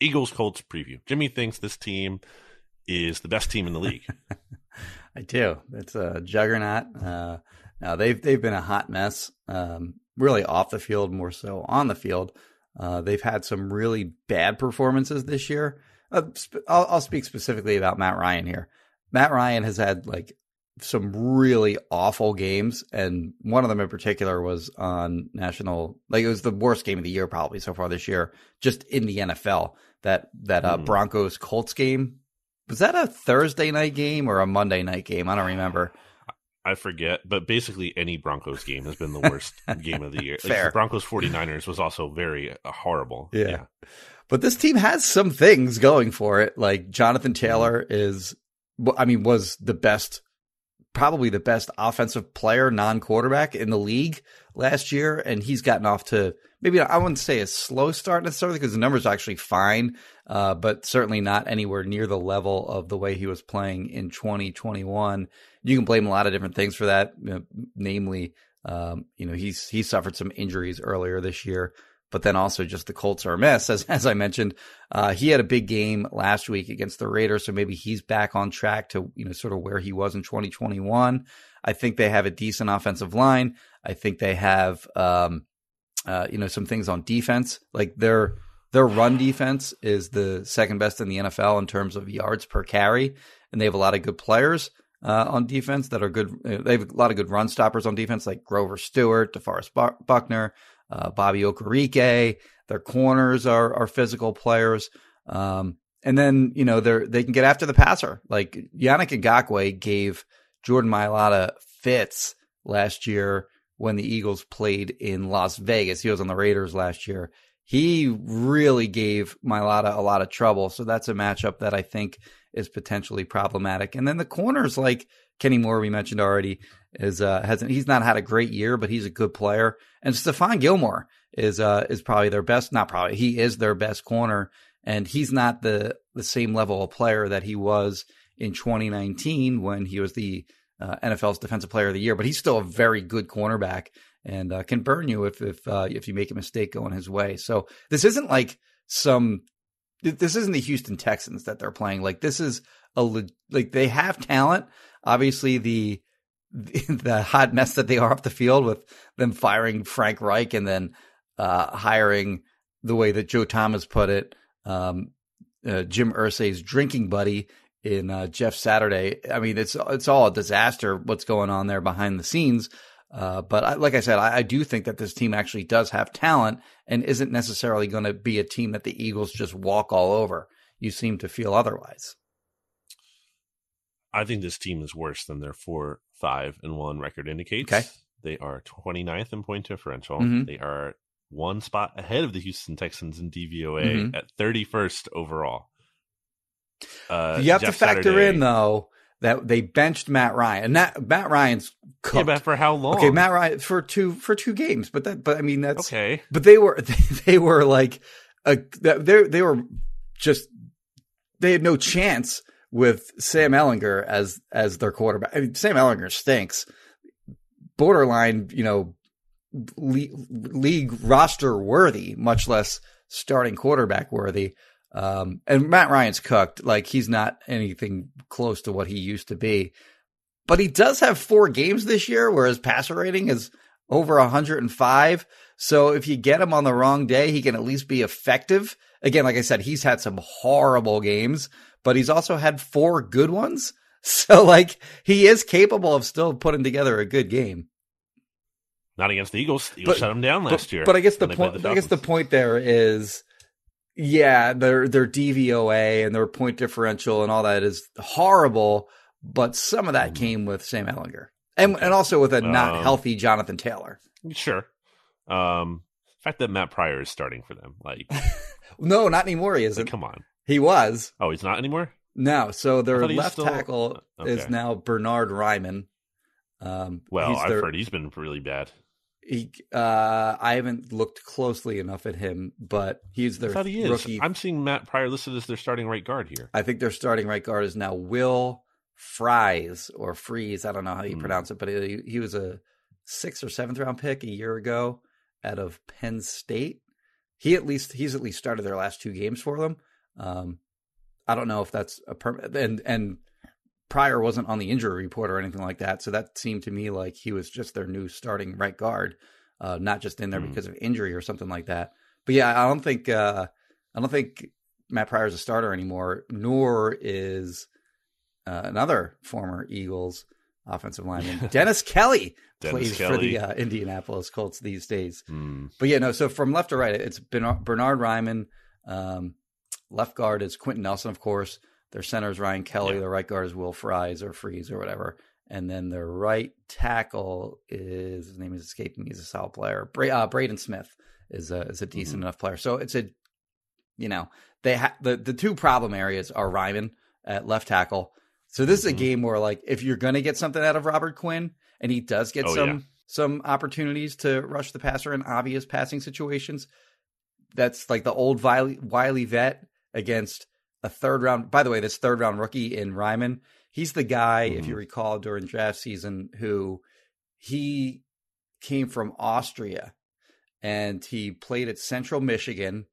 Eagles Colts preview. Jimmy thinks this team is the best team in the league. I do. It's a juggernaut. Uh, now they've they've been a hot mess, um, really off the field more so on the field. Uh, they've had some really bad performances this year. Uh, sp- I'll, I'll speak specifically about Matt Ryan here. Matt Ryan has had like some really awful games, and one of them in particular was on national. Like it was the worst game of the year probably so far this year, just in the NFL. That that uh, Hmm. Broncos Colts game was that a Thursday night game or a Monday night game? I don't remember. I forget, but basically any Broncos game has been the worst game of the year. Like, the Broncos 49ers was also very uh, horrible. Yeah. But this team has some things going for it. Like Jonathan Taylor is, I mean, was the best, probably the best offensive player, non quarterback in the league last year. And he's gotten off to maybe, I wouldn't say a slow start necessarily because the numbers are actually fine, uh, but certainly not anywhere near the level of the way he was playing in 2021. You can blame a lot of different things for that, you know, namely Um, you know, he's he suffered some injuries earlier this year, but then also just the Colts are a mess, as as I mentioned. Uh, he had a big game last week against the Raiders, so maybe he's back on track to you know sort of where he was in 2021. I think they have a decent offensive line. I think they have um, uh, you know some things on defense, like their their run defense is the second best in the NFL in terms of yards per carry, and they have a lot of good players uh, on defense that are good. Uh, they have a lot of good run stoppers on defense, like Grover Stewart, DeForest Buckner, uh, Bobby Okereke. Their corners are are physical players. Um, and then you know they they can get after the passer. Like Yannick Ngakoue gave Jordan Mailata fits last year when the Eagles played in Las Vegas. He was on the Raiders last year. He really gave Mailata a lot of trouble. So that's a matchup that I think is potentially problematic. And then the corners like Kenny Moore, we mentioned already, is uh hasn't he's not had a great year, but he's a good player. And Stephon Gilmore is uh is probably their best, not probably, he is their best corner. And he's not the the same level of player that he was in 2019 when he was the uh, NFL's Defensive Player of the Year. But he's still a very good cornerback and uh, can burn you if if uh, if you make a mistake going his way. So this isn't like some this isn't the Houston Texans that they're playing. Like this is a like they have talent. Obviously, the the hot mess that they are off the field with them firing Frank Reich and then uh, hiring the way that Joe Thomas put it, um, uh, Jim Irsay's drinking buddy in uh, Jeff Saturday. I mean, it's it's all a disaster what's going on there behind the scenes. Uh, but I, like I said, I, I, do think that this team actually does have talent and isn't necessarily going to be a team that the Eagles just walk all over. You seem to feel otherwise. I think this team is worse than their four, five, and one record indicates. Okay. They are 29th in point differential. Mm-hmm. They are one spot ahead of the Houston Texans in DVOA mm-hmm. at 31st overall. Uh, you have Jeff to factor Saturday, in though that they benched Matt Ryan. And that, Matt Ryan's cooked. Yeah, but for how long? Okay, Matt Ryan for two for two games, but that but I mean that's okay. But they were they, they were like a, they they were just they had no chance with Sam Ehlinger as as their quarterback. I mean, Sam Ehlinger stinks. Borderline, you know, league, league roster worthy, much less starting quarterback worthy. Um, and Matt Ryan's cooked. Like he's not anything close to what he used to be. But he does have four games this year where his passer rating is over 105. So if you get him on the wrong day, he can at least be effective. Again, like I said, he's had some horrible games, but he's also had four good ones. So like he is capable of still putting together a good game. Not against the Eagles. Eagles but, shut him down last but, year. But I guess the point. The I guess the point there is yeah, their their DVOA and their point differential and all that is horrible. But some of that mm. came with Sam Ehlinger, and and also with a not um, healthy Jonathan Taylor. Sure. Um, the fact that Matt Pryor is starting for them, like, no, not anymore. He isn't. Like, come on, he was. Oh, he's not anymore. No, so their left still... tackle okay. is now Bernard Raimann. Um, well, I've their... heard he's been really bad. He, uh, I haven't looked closely enough at him, but he's their I he rookie. I'm seeing Matt Pryor listed as their starting right guard here. I think their starting right guard is now Will Fries or Freeze. I don't know how you mm. pronounce it, but he, he was a sixth or seventh round pick a year ago out of Penn State. He at least he's at least started their last two games for them. Um, I don't know if that's a permanent and and Pryor wasn't on the injury report or anything like that. So that seemed to me like he was just their new starting right guard, uh, not just in there mm. because of injury or something like that. But yeah, I don't think uh, I don't think Matt Pryor is a starter anymore, nor is uh, another former Eagles offensive lineman, Dennis Kelly, Dennis plays Kelly. for the uh, Indianapolis Colts these days. Mm. But yeah, no. So from left to right, it's Bernard Raimann. Um, left guard is Quenton Nelson, of course. Their center is Ryan Kelly. Yeah. Their right guard is Will Fries or Freeze or whatever. And then their right tackle is his name is escaping. me. He's a solid player. Bra- uh, Braden Smith is a is a decent mm-hmm. enough player. So it's a, you know, they ha- the the two problem areas are Raimann at left tackle. So this mm-hmm. is a mm-hmm. game where like if you're gonna get something out of Robert Quinn and he does get oh, some yeah. some opportunities to rush the passer in obvious passing situations, that's like the old Wiley, Wiley vet against a third round. By the way, this third round rookie in Raimann, he's the guy, mm-hmm. if you mm-hmm. recall, during draft season, who he came from Austria and he played at Central Michigan.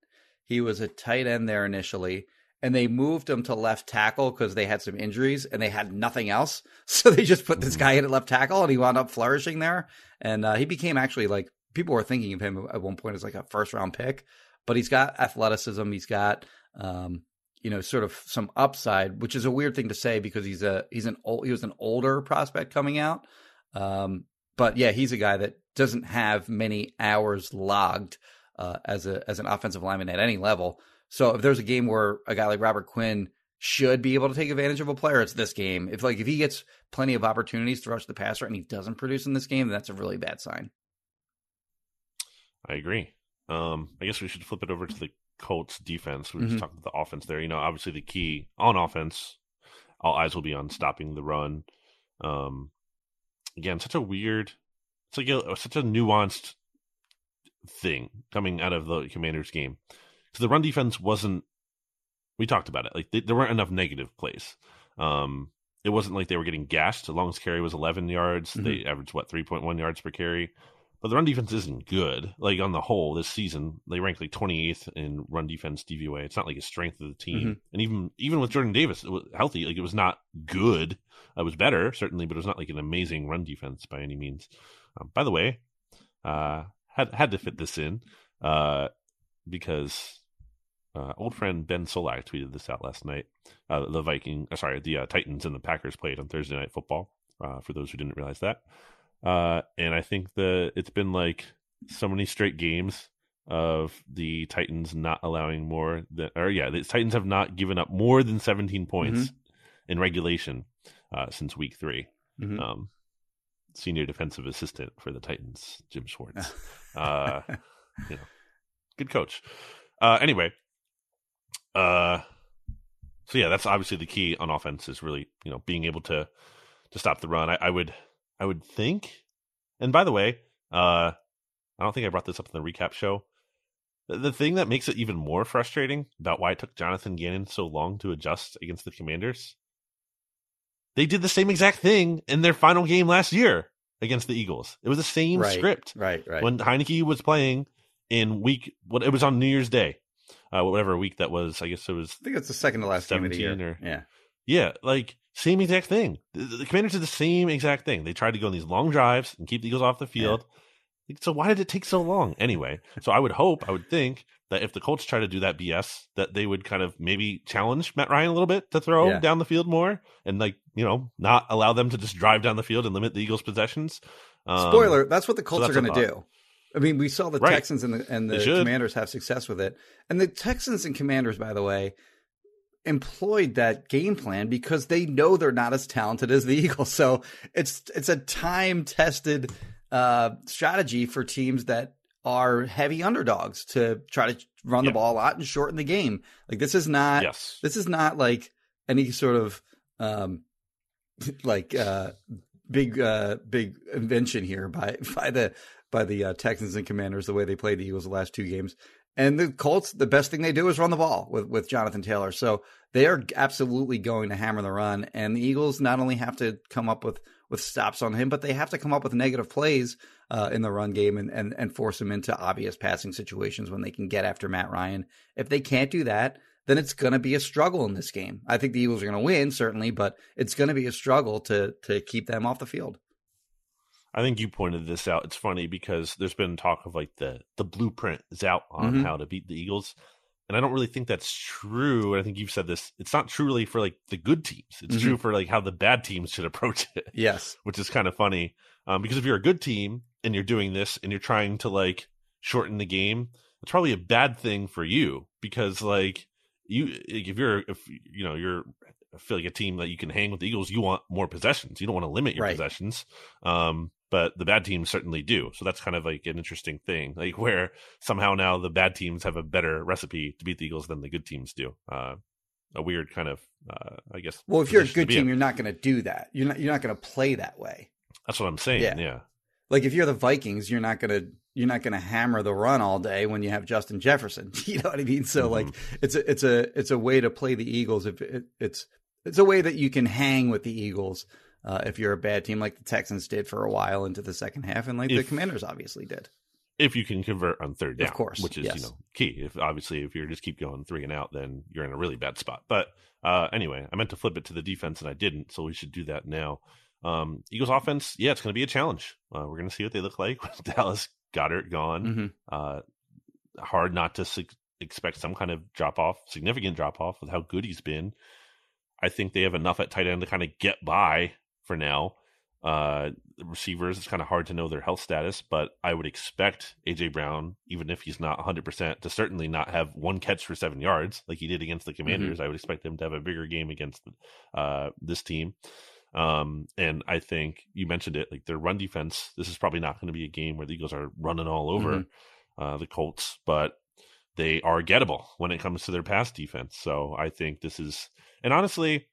He was a tight end there initially, and they moved him to left tackle because they had some injuries and they had nothing else. So they just put this guy in at left tackle, and he wound up flourishing there. And uh, he became actually like people were thinking of him at one point as like a first round pick, but he's got athleticism. He's got um, you know sort of some upside, which is a weird thing to say because he's a he's an old he was an older prospect coming out. Um, but yeah, he's a guy that doesn't have many hours logged uh, as a as an offensive lineman at any level. So if there's a game where a guy like Robert Quinn should be able to take advantage of a player, it's this game. If like if he gets plenty of opportunities to rush the passer and he doesn't produce in this game, that's a really bad sign. I agree. Um, I guess we should flip it over to the Colts defense. We Mhm. just talking about the offense there. You know, obviously the key on offense, all eyes will be on stopping the run. Um, again, such a weird, it's like a, such a nuanced thing coming out of the Commanders game. So the run defense wasn't. We talked about it. Like they, there weren't enough negative plays. Um, it wasn't like they were getting gashed. The longest carry was 11 yards. They averaged what 3.1 yards per carry. But the run defense isn't good. Like on the whole, this season they ranked like 28th in run defense DVOA. It's not like a strength of the team. And even even with Jordan Davis it was healthy, like it was not good. It was better certainly, but it was not like an amazing run defense by any means. Um, by the way, uh, had had to fit this in uh, because uh, old friend Ben Solak tweeted this out last night. Uh, the Viking, uh, sorry, the uh, Titans and the Packers played on Thursday Night Football. Uh, for those who didn't realize that, uh, and I think the it's been like so many straight games of the Titans not allowing more than, or yeah, the Titans have not given up more than 17 points in regulation uh, since week 3 Mhm. Um, senior defensive assistant for the Titans, Jim Schwartz. uh, you know, good coach. Uh, anyway, uh, so yeah, that's obviously the key on offense is really you know being able to to stop the run. I, I would I would think, and by the way, uh, I don't think I brought this up in the recap show. The, the thing that makes it even more frustrating about why it took Jonathan Gannon so long to adjust against the Commanders, they did the same exact thing in their final game last year against the Eagles. It was the same Right, script Right, right. when Heineke was playing in week what it was on New Year's Day, uh, whatever week that was. I guess it was I think it's the second to last game of the year. 17 or- yeah. yeah, like same exact thing. The, the Commanders did the same exact thing. They tried to go on these long drives and keep the Eagles off the field. Like, So why did it take so long anyway? So I would hope, I would think that if the Colts try to do that BS, that they would kind of maybe challenge Matt Ryan a little bit to throw Yeah. down the field more and like you know not allow them to just drive down the field and limit the Eagles' possessions. Um, Spoiler: That's what the Colts are going to do. I mean, we saw the Right. Texans and the and the. Commanders have success with it, and the Texans and Commanders, by the way, employed that game plan because they know they're not as talented as the Eagles. So it's it's a time tested uh, strategy for teams that are heavy underdogs to try to run Yeah. the ball a lot and shorten the game. Like this is not Yes. this is not like any sort of um like uh big uh big invention here by by the by the uh, Texans and Commanders the way they played the Eagles the last two games. And the Colts, the best thing they do is run the ball with with Jonathan Taylor. So they are absolutely going to hammer the run. And the Eagles not only have to come up with with stops on him, but they have to come up with negative plays uh, in the run game and, and and force him into obvious passing situations when they can get after Matt Ryan. If they can't do that, then it's going to be a struggle in this game. I think the Eagles are going to win certainly, but it's going to be a struggle to to keep them off the field. I think you pointed this out. It's funny because there's been talk of like the the blueprint is out on Mhm. how to beat the Eagles, and I don't really think that's true. And I think you've said this. It's not truly for like the good teams. It's Mhm. true for like how the bad teams should approach it, Yes. which is kind of funny. Um, because if you're a good team and you're doing this and you're trying to like shorten the game, it's probably a bad thing for you because like you if you're if you know you're I feel like a team that you can hang with the Eagles, you want more possessions. You don't want to limit your Right. possessions. Um, but the bad teams certainly do. So that's kind of like an interesting thing, like where somehow now the bad teams have a better recipe to beat the Eagles than the good teams do. Uh, a weird kind of, uh, I guess. Well, if you're a good team, in. you're not going to do that. You're not. You're not going to play that way. that's what I'm saying. Yeah. Yeah. Like if you're the Vikings, you're not going to. You're not going to hammer the run all day when you have Justin Jefferson. You know what I mean? So Mhm. like it's a it's a it's a way to play the Eagles. If it, it's it's a way that you can hang with the Eagles uh, if you're a bad team like the Texans did for a while into the second half, and like If- the Commanders obviously did. if you can convert on third down, Of course, which is yes. you know key. If obviously if you're just keep going three and out, then you're in a really bad spot. But uh, anyway, I meant to flip it to the defense and I didn't, so we should do that now. Um, Eagles offense, yeah, it's going to be a challenge. Uh, we're going to see what they look like with Dallas Goedert gone. hmm Uh, hard not to su- expect some kind of drop off, significant drop off with how good he's been. I think they have enough at tight end to kind of get by for now. Uh, receivers, it's kind of hard to know their health status, but I would expect AJ Brown, even if he's not 100%, to certainly not have one catch for seven yards like he did against the Commanders. I would expect him to have a bigger game against uh, this team. Um, and I think you mentioned it, like their run defense. This is probably not going to be a game where the Eagles are running all over uh, the Colts, but they are gettable when it comes to their pass defense. So I think this is, and honestly,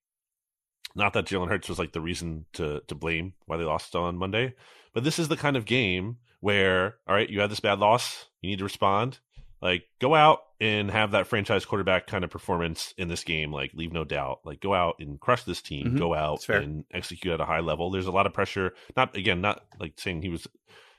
not that Jalen Hurts was like the reason to to blame why they lost on Monday, but this is the kind of game where, all right, you had this bad loss, you need to respond. Like, go out and have that franchise quarterback kind of performance in this game. Like, leave no doubt. Like, go out and crush this team. Mhm. Go out and execute at a high level. There's a lot of pressure. Not again, not like saying he was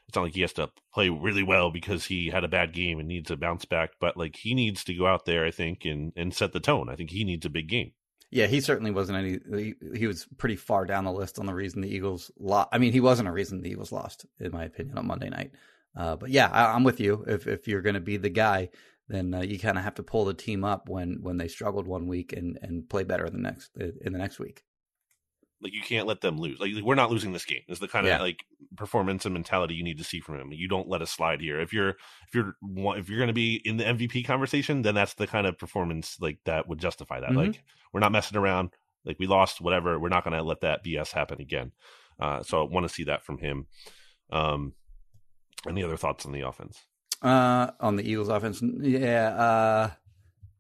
it's not like he has to play really well because he had a bad game and needs to bounce back, but like he needs to go out there, I think, and and set the tone. I think he needs a big game. Yeah, he certainly wasn't any. He, he was pretty far down the list on the reason the Eagles lost. I mean, he wasn't a reason the Eagles lost, in my opinion, on Monday night. Uh, but yeah, I, I'm with you. If if you're going to be the guy, then uh, you kind of have to pull the team up when when they struggled one week and and play better the next in the next week. Like you can't let them lose. Like we're not losing this game. Is the kind of Yeah. like performance and mentality you need to see from him. You don't let us slide here. If you're if you're if you're going to be in the MVP conversation, then that's the kind of performance like that would justify that. Mhm. Like we're not messing around. Like we lost, whatever. We're not going to let that BS happen again. Uh, so I want to see that from him. Um, any other thoughts on the offense? Uh, on the Eagles offense, yeah. Uh,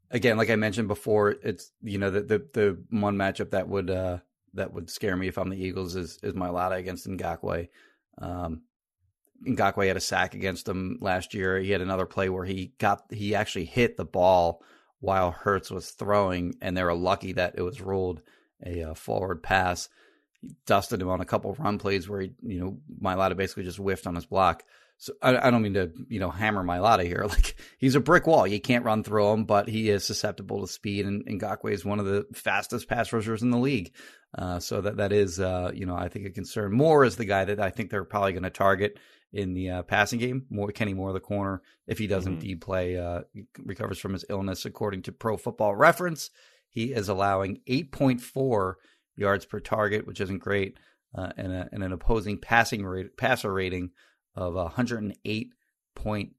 again, like I mentioned before, it's you know the the, the one matchup that would uh, that would scare me if I'm the Eagles is is Mailata against Ngakoue. Um, Ngakoue had a sack against him last year. He had another play where he got he actually hit the ball while Hurts was throwing, and they were lucky that it was ruled a uh, forward pass. He dusted him on a couple run plays where he, you know, Mailata basically just whiffed on his block. So I, I don't mean to, you know, hammer my Mailata here. Like he's a brick wall. You can't run through him, but he is susceptible to speed. And, and Ngakoue is one of the fastest pass rushers in the league. Uh, so that that is, uh, you know, I think a concern. Moore is the guy that I think they're probably going to target in the uh, passing game. More Kenny Moore, the corner, if he does Mhm. indeed play, uh, recovers from his illness, according to Pro Football Reference. He is allowing 8.4 yards per target, which isn't great, uh, and, a, and an opposing passing rate, passer rating of 108.7.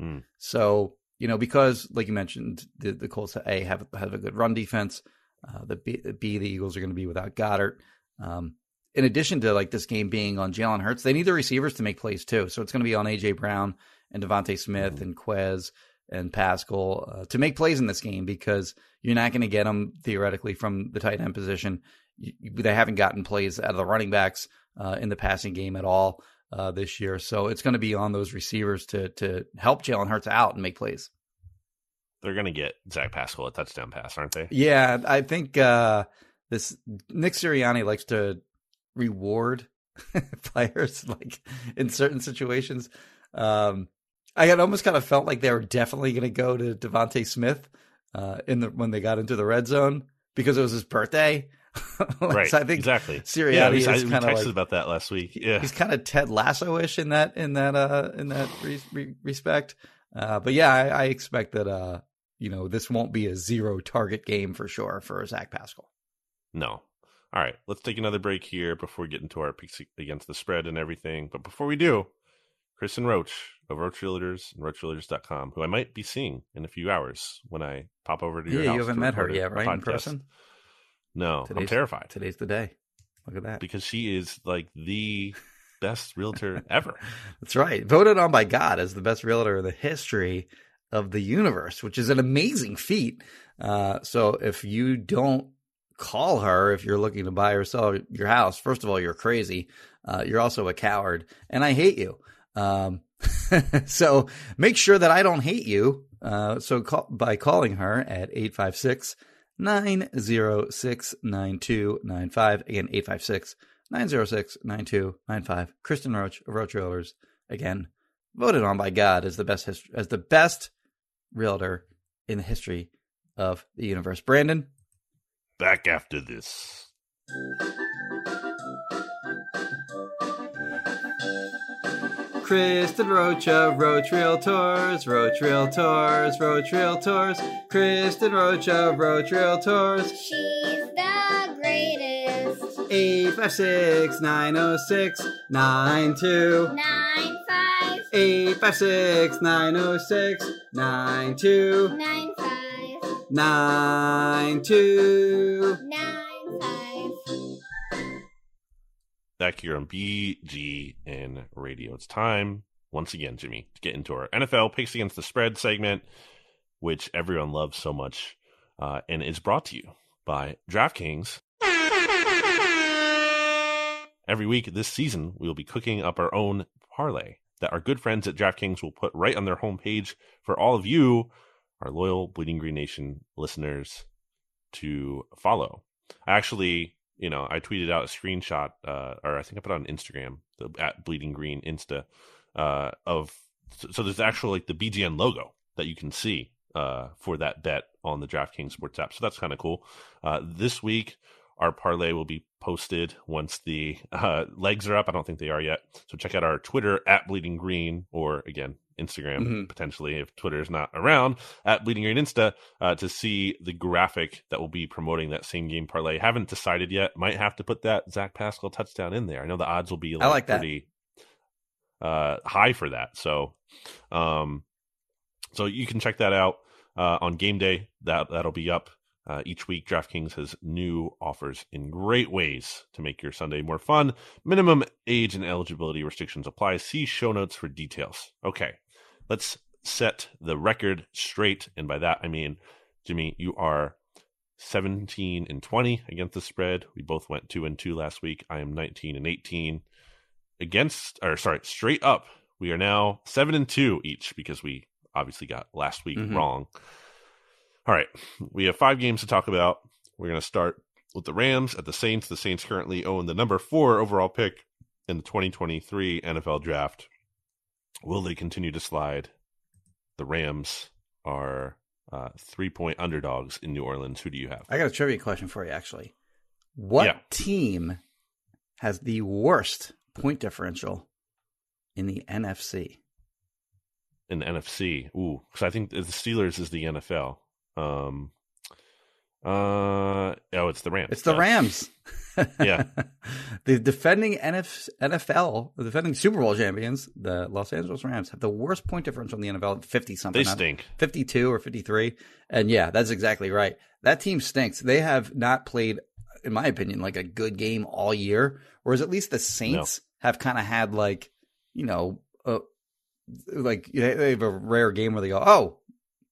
Mm. So, you know, because like you mentioned, the, the Colts A have have a good run defense. Uh, the B, B, the Eagles are going to be without Goedert. Um, in addition to like this game being on Jalen Hurts, they need the receivers to make plays too. So it's going to be on AJ Brown and DeVonta Smith Mhm. and Quez and Pascal uh, to make plays in this game because you're not going to get them theoretically from the tight end position. You- they haven't gotten plays out of the running backs uh, in the passing game at all uh, this year. So it's going to be on those receivers to to help Jalen Hurts out and make plays. They're going to get Zach Pascal a touchdown pass, aren't they? Yeah, I think uh, this Nick Sirianni likes to reward players like in certain situations. Um, I had almost kind of felt like they were definitely going to go to DeVonta Smith uh, in the when they got into the red zone because it was his birthday. Right. so I think exactly. Sirianni yeah, we, is kind of like about that last week. Yeah. he's kind of Ted Lasso-ish in that in that uh in that re- re- respect. Uh, but yeah, I, I expect that uh you know this won't be a zero target game for sure for Zach Pascal. No. All right, let's take another break here before we get into our picks against the spread and everything. But before we do, Kristen Roach of Roach Realtors and RoachRealtors.com, who I might be seeing in a few hours when I pop over to your Yeah, house. you haven't met her yet, right? In person. No, I'm terrified Today's the day. Look at that. because she is like the best realtor ever. That's right. Voted on by God as the best realtor in the history of the universe, which is an amazing feat. Uh, so if you don't call her if you're looking to buy or sell your house, first of all, you're crazy. Uh, you're also a coward, and I hate you. Um, so make sure that I don't hate you. Uh, so call, by calling her at 856 906 9295. Again, 856 906 9295. Kristen Roach of Roach Realtors. Again, voted on by God as the best hist- as the best realtor in the history of the universe. Brandon, Back after this. Kristen Rocha, Roach Realtors, Roach Realtors, Roach Realtors, Kristen Rocha, Roach Realtors. She's the greatest. 856 906 9295. 856 906 9295. Back here on BGN Radio. It's time, once again, Jimmy, to get into our NFL picks against the spread segment, which everyone loves so much, uh, and is brought to you by DraftKings. Every week this season, we will be cooking up our own parlay that our good friends at DraftKings will put right on their homepage for all of you, our loyal Bleeding Green Nation listeners, to follow. I actually, you know, I tweeted out a screenshot, uh, or I think I put it on Instagram, the at Bleeding Green Insta, uh, of so, there's actually like the BGN logo that you can see uh, for that bet on the DraftKings Sports app. So that's kind of cool. Uh, this week, our parlay will be posted once the uh, legs are up. I don't think they are yet. So check out our Twitter at Bleeding Green, or again Instagram Mhm. potentially if Twitter is not around at Bleeding Green Insta uh, to see the graphic that will be promoting that same game parlay. Haven't decided yet. Might have to put that Zach Pascal touchdown in there. I know the odds will be like, I like pretty uh, high for that. So, um, so you can check that out uh, on game day. That that'll be up uh, each week. DraftKings has new offers in great ways to make your Sunday more fun. Minimum age and eligibility restrictions apply. See show notes for details. Okay, let's set the record straight, and by that I mean, Jimmy, you are. 17 and 20 against the spread. We both went 2 and 2 last week. I am 19 and 18 against or sorry, straight up. We are now 7 and 2 each because we obviously got last week Mhm. wrong. All right. We have 5 games to talk about. We're going to start with the Rams at the Saints. The Saints currently own the number 4 overall pick in the 2023 NFL draft. Will they continue to slide? The Rams are uh, three point underdogs in New Orleans. Who do you have? I got a trivia question for you, actually. What Yeah. team has the worst point differential in the NFC? in the NFC. Ooh, because I think the Steelers is the NFL. Um, uh, oh, it's the Rams. It's the Yeah. Rams. Yeah. the defending NF- NFL, the defending Super Bowl champions, the Los Angeles Rams, have the worst point differential in the NFL, 50 something. They stink. 52 or 53. And yeah, that's exactly right. That team stinks. They have not played, in my opinion, like a good game all year. Whereas at least the Saints have kind of had like, you know, uh, like they have a rare game where they go, oh,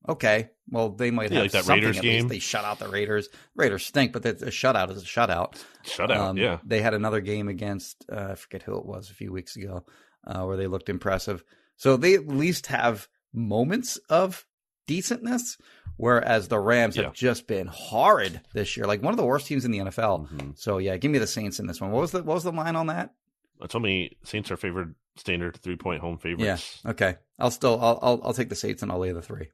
okay, well they might Yeah, have like that something Raiders at game. least. They shut out the Raiders. Raiders stink, but the shutout is a shutout. Shut out. Um, yeah. They had another game against uh, I forget who it was a few weeks ago uh, where they looked impressive. So they at least have moments of decentness, whereas the Rams Yeah. have just been horrid this year, like one of the worst teams in the NFL. Mhm. So yeah, give me the Saints in this one. What was the what was the line on that? It's only Saints are favored standard three point home favorites. Yes. Okay, I'll still I'll I'll, I'll take the Saints and I'll lay the three.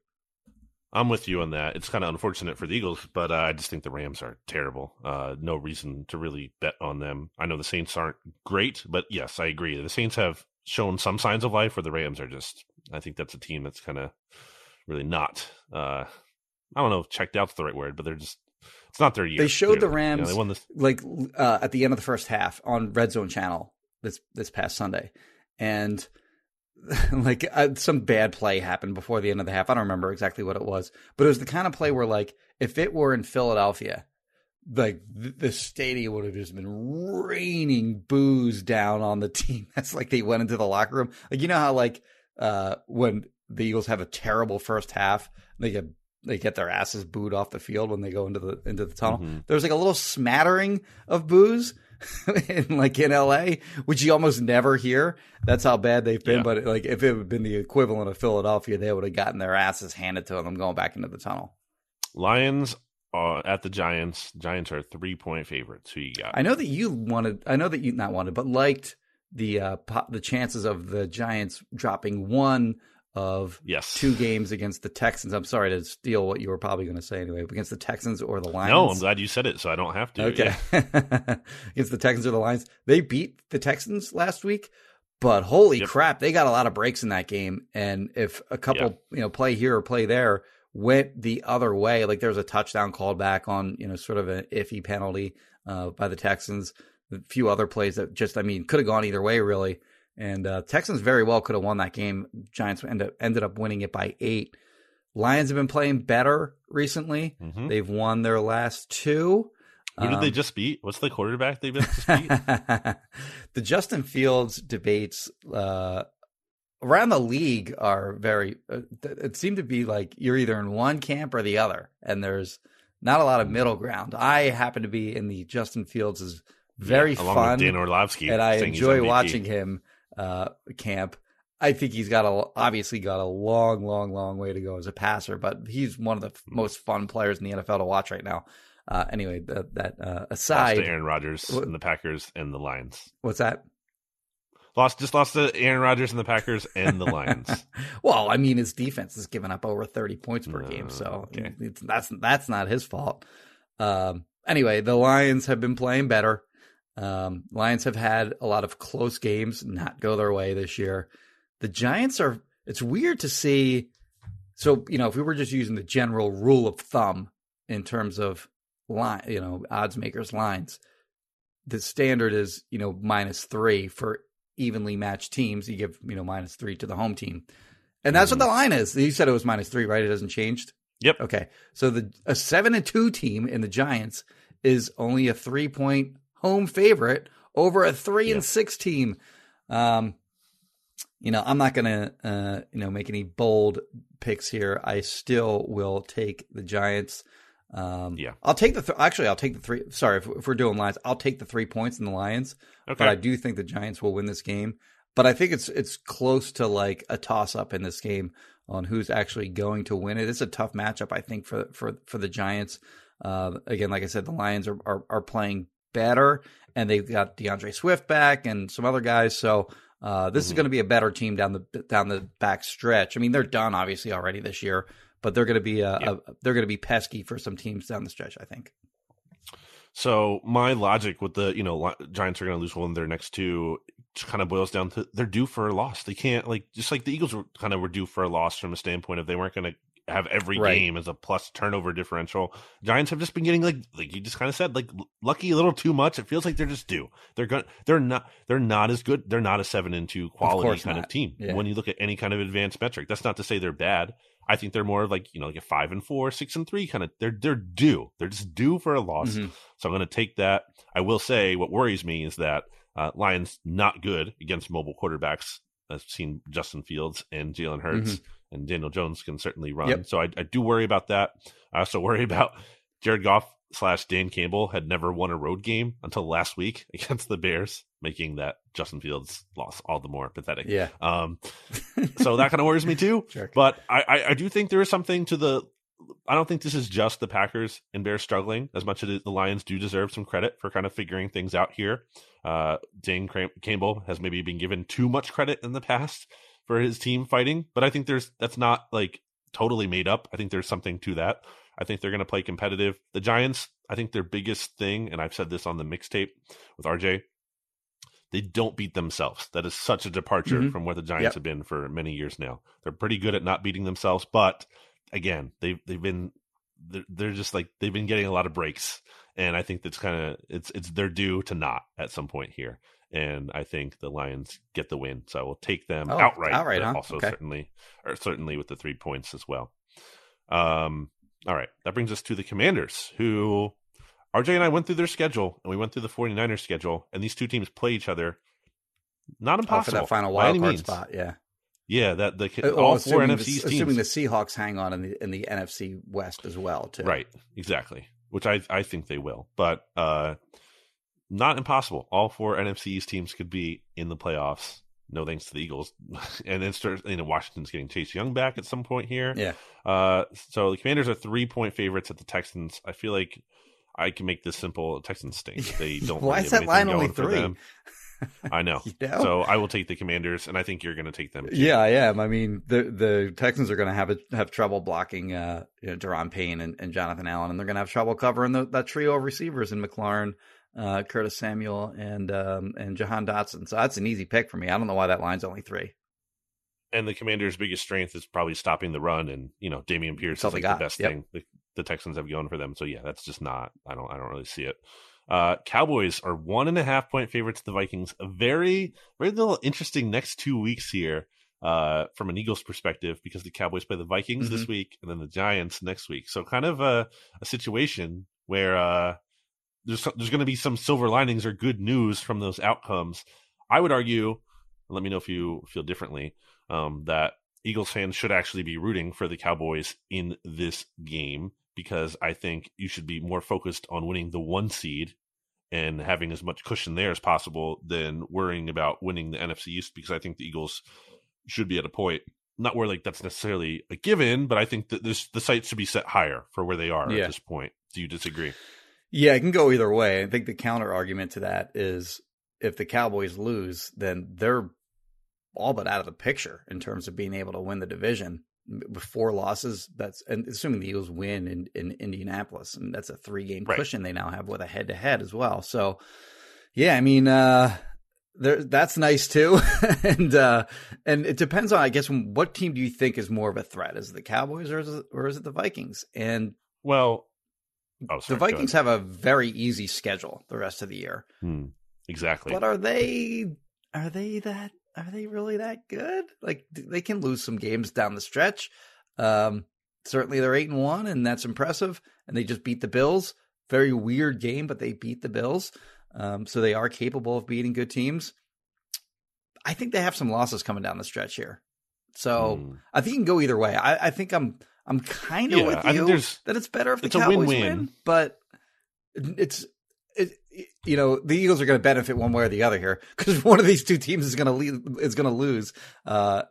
I'm with you on that. It's kind of unfortunate for the Eagles, but uh, I just think the Rams are terrible. Uh, no reason to really bet on them. I know the Saints aren't great, but yes, I agree. The Saints have shown some signs of life, where the Rams are just. I think that's a team that's kind of really not. Uh, I don't know if checked out's the right word, but they're just. It's not their year. They showed the clearly. You know, Rams they won this. like uh, at the end of the first half on Red Zone Channel this this past Sunday, and like uh, some bad play happened before the end of the half. I don't remember exactly what it was, but it was the kind of play where like if it were in Philadelphia, like th- the stadium would have just been raining boos down on the team. That's like they went into the locker room. Like you know how like uh when the Eagles have a terrible first half, they get they get their asses booed off the field when they go into the into the tunnel. Mhm. There's like a little smattering of boos in like in LA, which you almost never hear. That's how bad they've been. Yeah. But like if it had been the equivalent of Philadelphia, they would have gotten their asses handed to them going back into the tunnel. Lions uh, at the Giants. Giants are three point favorites. Who you got? I know that you wanted. I know that you not wanted, but liked the uh, po- the chances of the Giants dropping one of yes. two games against the Texans. I'm sorry to steal what you were probably going to say anyway. Against the Texans or the Lions. No, I'm glad you said it, so I don't have to. Okay. Yeah. against the Texans or the Lions, they beat the Texans last week. But holy Yep. crap, they got a lot of breaks in that game. And if a couple, you know, play here or play there went the other way, like there was a touchdown called back on, you know, sort of an iffy penalty uh, by the Texans. A few other plays that just, I mean, could have gone either way, really. And uh, Texans very well could have won that game. Giants ended up, ended up winning it by eight. Lions have been playing better recently. Mhm. They've won their last two. Who did they Um, just beat? What's the quarterback they've just beat? the Justin Fields debates uh, around the league are very. Uh, it seemed to be like you're either in one camp or the other, and there's not a lot of middle ground. I happen to be in the Justin Fields is very Yeah, fun, Dan Orlovsky, and I enjoy watching him uh, camp. I think he's got a obviously got a long, long, long way to go as a passer, but he's one of the f- Hmm. most fun players in the NFL to watch right now. Uh, anyway, that, that uh, Lost aside, to Aaron Rodgers What- and the Packers and the Lions. what's that? Lost just lost to Aaron Rodgers and the Packers and the Lions. well, I mean, his defense has given up over 30 points per No, game, so okay. it's, that's that's not his fault. Um, anyway, the Lions have been playing better. Um, Lions have had a lot of close games not go their way this year. The Giants are. It's weird to see. So you know, if we were just using the general rule of thumb in terms of line, you know, odds makers lines, the standard is you know minus three for evenly matched teams. You give you know minus three to the home team, and that's what the line is. You said it was minus three, right? It hasn't changed. Yep. Okay, so the a seven and two team in the Giants is only a three point home favorite over a three Yeah. and six team. Um, you know, I'm not gonna uh, you know make any bold picks here. I still will take the Giants. Um, Yeah. I'll take the th- actually I'll take the three. Sorry, if, if we're doing lines, I'll take the three points in the Lions. Okay. But I do think the Giants will win this game. But I think it's it's close to like a toss up in this game on who's actually going to win it. It's a tough matchup, I think, for for for the Giants. Uh, again, like I said, the Lions are, are are playing better, and they've got D'Andre Swift back and some other guys. So uh, this is Mhm. going to be a better team down the down the back stretch. I mean, they're done obviously already this year, but they're going to be uh Yeah. a, they're going to be pesky for some teams down the stretch. I think. So my logic with the you know Giants are going to lose one of their next two just kind of boils down to they're due for a loss. They can't like just like the Eagles were kind of were due for a loss from a standpoint of they weren't going to have every Right. game as a plus turnover differential. Giants have just been getting like like you just kind of said like lucky a little too much. It feels like they're just due. They're going they're not they're not as good. They're not a seven and two quality course kind not. of team. Yeah. When you look at any kind of advanced metric, that's not to say they're bad. I think they're more of like you know like a five and four, six and three kind of. They're they're due. They're just due for a loss. Mhm. So I'm going to take that. I will say what worries me is that uh, Lions not good against mobile quarterbacks. I've seen Justin Fields and Jalen Hurts and Daniel Jones can certainly run. Yep. So I, I do worry about that. I also worry about Jared Goff slash Dan Campbell had never won a road game until last week against the Bears, making that Justin Fields loss all the more pathetic. Yeah. Um, so that kind of worries me too. Sure. But I, I, I do think there is something to the. I don't think this is just the Packers and Bears struggling as much as the Lions do deserve some credit for kind of figuring things out here. Uh, Dane Cram- Campbell has maybe been given too much credit in the past for his team fighting, but I think there's that's not like totally made up. I think there's something to that. I think they're going to play competitive. The Giants, I think their biggest thing, and I've said this on the mixtape with RJ, they don't beat themselves. That is such a departure Mhm. from where the Giants Yep. have been for many years now. They're pretty good at not beating themselves, but again, they've they've been they're, they're just like they've been getting a lot of breaks, and I think that's kind of it's it's their due to not at some point here. And I think the Lions get the win, so I will take them Oh, outright. outright, huh? Also, Okay. certainly, or certainly with the three points as well. Um, all right, that brings us to the Commanders, who RJ and I went through their schedule, and we went through the 49ers schedule, and these two teams play each other. Not Oh, for impossible that final by wild card means. spot, yeah. Yeah, that the Uh, all four NFC teams. assuming the Seahawks hang on in the in the NFC West as well, too. Right, exactly. Which I I think they will, but uh, not impossible. All four NFC East teams could be in the playoffs no thanks to the Eagles. and then start, you know, Washington's getting Chase Young back at some point here. Yeah. Uh, so the Commanders are three point favorites at the Texans. I feel like I can make this simple. Texans stink. They don't. Why really is that line only three? I know. You know? So I will take the Commanders, and I think you're going to take them. too. Yeah, I am. I mean, the the Texans are going to have a, have trouble blocking uh, you know, Daron Payne and, and Jonathan Allen, and they're going to have trouble covering the, that trio of receivers in McLaurin, uh, Curtis Samuel, and um, and Jahan Dotson. So that's an easy pick for me. I don't know why that line's only three. And the Commanders' biggest strength is probably stopping the run, and you know, Dameon Pierce That's is like the best Yep. thing the, the Texans have going for them. So yeah, that's just not. I don't. I don't really see it. Uh, Cowboys are one and a half point favorites to the Vikings. A very, very little interesting next two weeks here uh, from an Eagles perspective because the Cowboys play the Vikings Mm-hmm. this week and then the Giants next week. So kind of a, a situation where uh, there's there's going to be some silver linings or good news from those outcomes. I would argue. Let me know if you feel differently. Um, that Eagles fans should actually be rooting for the Cowboys in this game because I think you should be more focused on winning the one seed and having as much cushion there as possible than worrying about winning the NFC East because I think the Eagles should be at a point not where like that's necessarily a given, but I think that this the sights should be set higher for where they are Yeah. at this point. Do you disagree? Yeah, it can go either way. I think the counter argument to that is if the Cowboys lose, then they're all but out of the picture in terms of being able to win the division. With four losses, that's and assuming the Eagles win in, in Indianapolis, and that's a three game Right. cushion they now have with a head to head as well. So, yeah, I mean, uh, there that's nice too, and uh, and it depends on I guess what team do you think is more of a threat? Is it the Cowboys or is it, or is it the Vikings? And Well, oh, sorry, the Vikings have a very easy schedule the rest of the year. Hmm, exactly. But are they are they that are they really that good? Like they can lose some games down the stretch. Um certainly they're 8 and 1 and that's impressive and they just beat the Bills. Very weird game but they beat the Bills. Um so they are capable of beating good teams. I think they have some losses coming down the stretch here. So Hmm. I think you can go either way. I, I think I'm I'm kind of Yeah, with I think you there's- that it's better if the it's a Cowboys win-win. win, but it's it, you know the Eagles are going to benefit one way or the other here because one of these two teams is going to lead, is going to lose. Uh,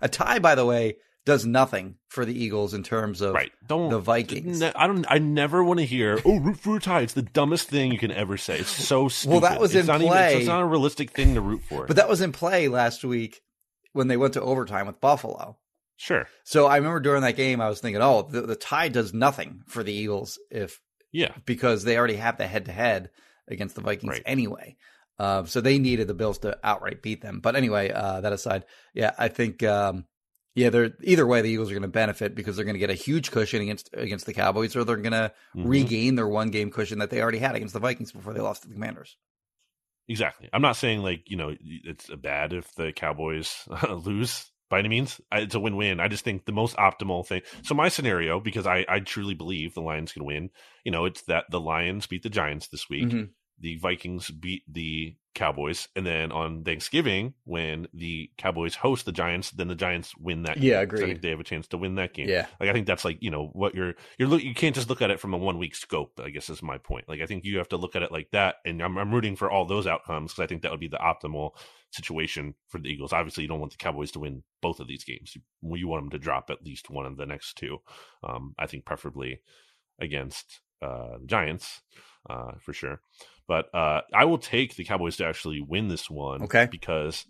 a tie, by the way, does nothing for the Eagles in terms of right. Don't the Vikings. Ne- I don't. I never want to hear. Oh, root for a tie. It's the dumbest thing you can ever say. It's so stupid. Well, that was it's in not Even, play. it's not a realistic thing to root for. But that was in play last week when they went to overtime with Buffalo. Sure. So I remember during that game, I was thinking, oh, the, the tie does nothing for the Eagles if Yeah. because they already have the head to head against the Vikings Right. anyway. Uh, so they needed the Bills to outright beat them. But anyway, uh, that aside, yeah, I think um, yeah, they're either way the Eagles are going to benefit because they're going to get a huge cushion against against the Cowboys, or they're going to Mhm. regain their one game cushion that they already had against the Vikings before they lost to the Commanders. Exactly. I'm not saying like you know it's bad if the Cowboys lose by any means. It's a win-win. I just think the most optimal thing. So my scenario, because I I truly believe the Lions can win. You know, it's that the Lions beat the Giants this week. Mhm. The Vikings beat the Cowboys, and then on Thanksgiving, when the Cowboys host the Giants, then the Giants win that. Yeah, game. 'Cause I think they have a chance to win that game. Yeah, Like I think that's like you know what you're you're look you can't just look at it from a one week scope. I guess is my point. Like I think you have to look at it like that, and I'm, I'm rooting for all those outcomes because I think that would be the optimal situation for the Eagles. Obviously, you don't want the Cowboys to win both of these games. You, you want them to drop at least one of the next two. Um, I think preferably against uh, the Giants uh, for sure. But uh, I will take the Cowboys to actually win this one. Okay. because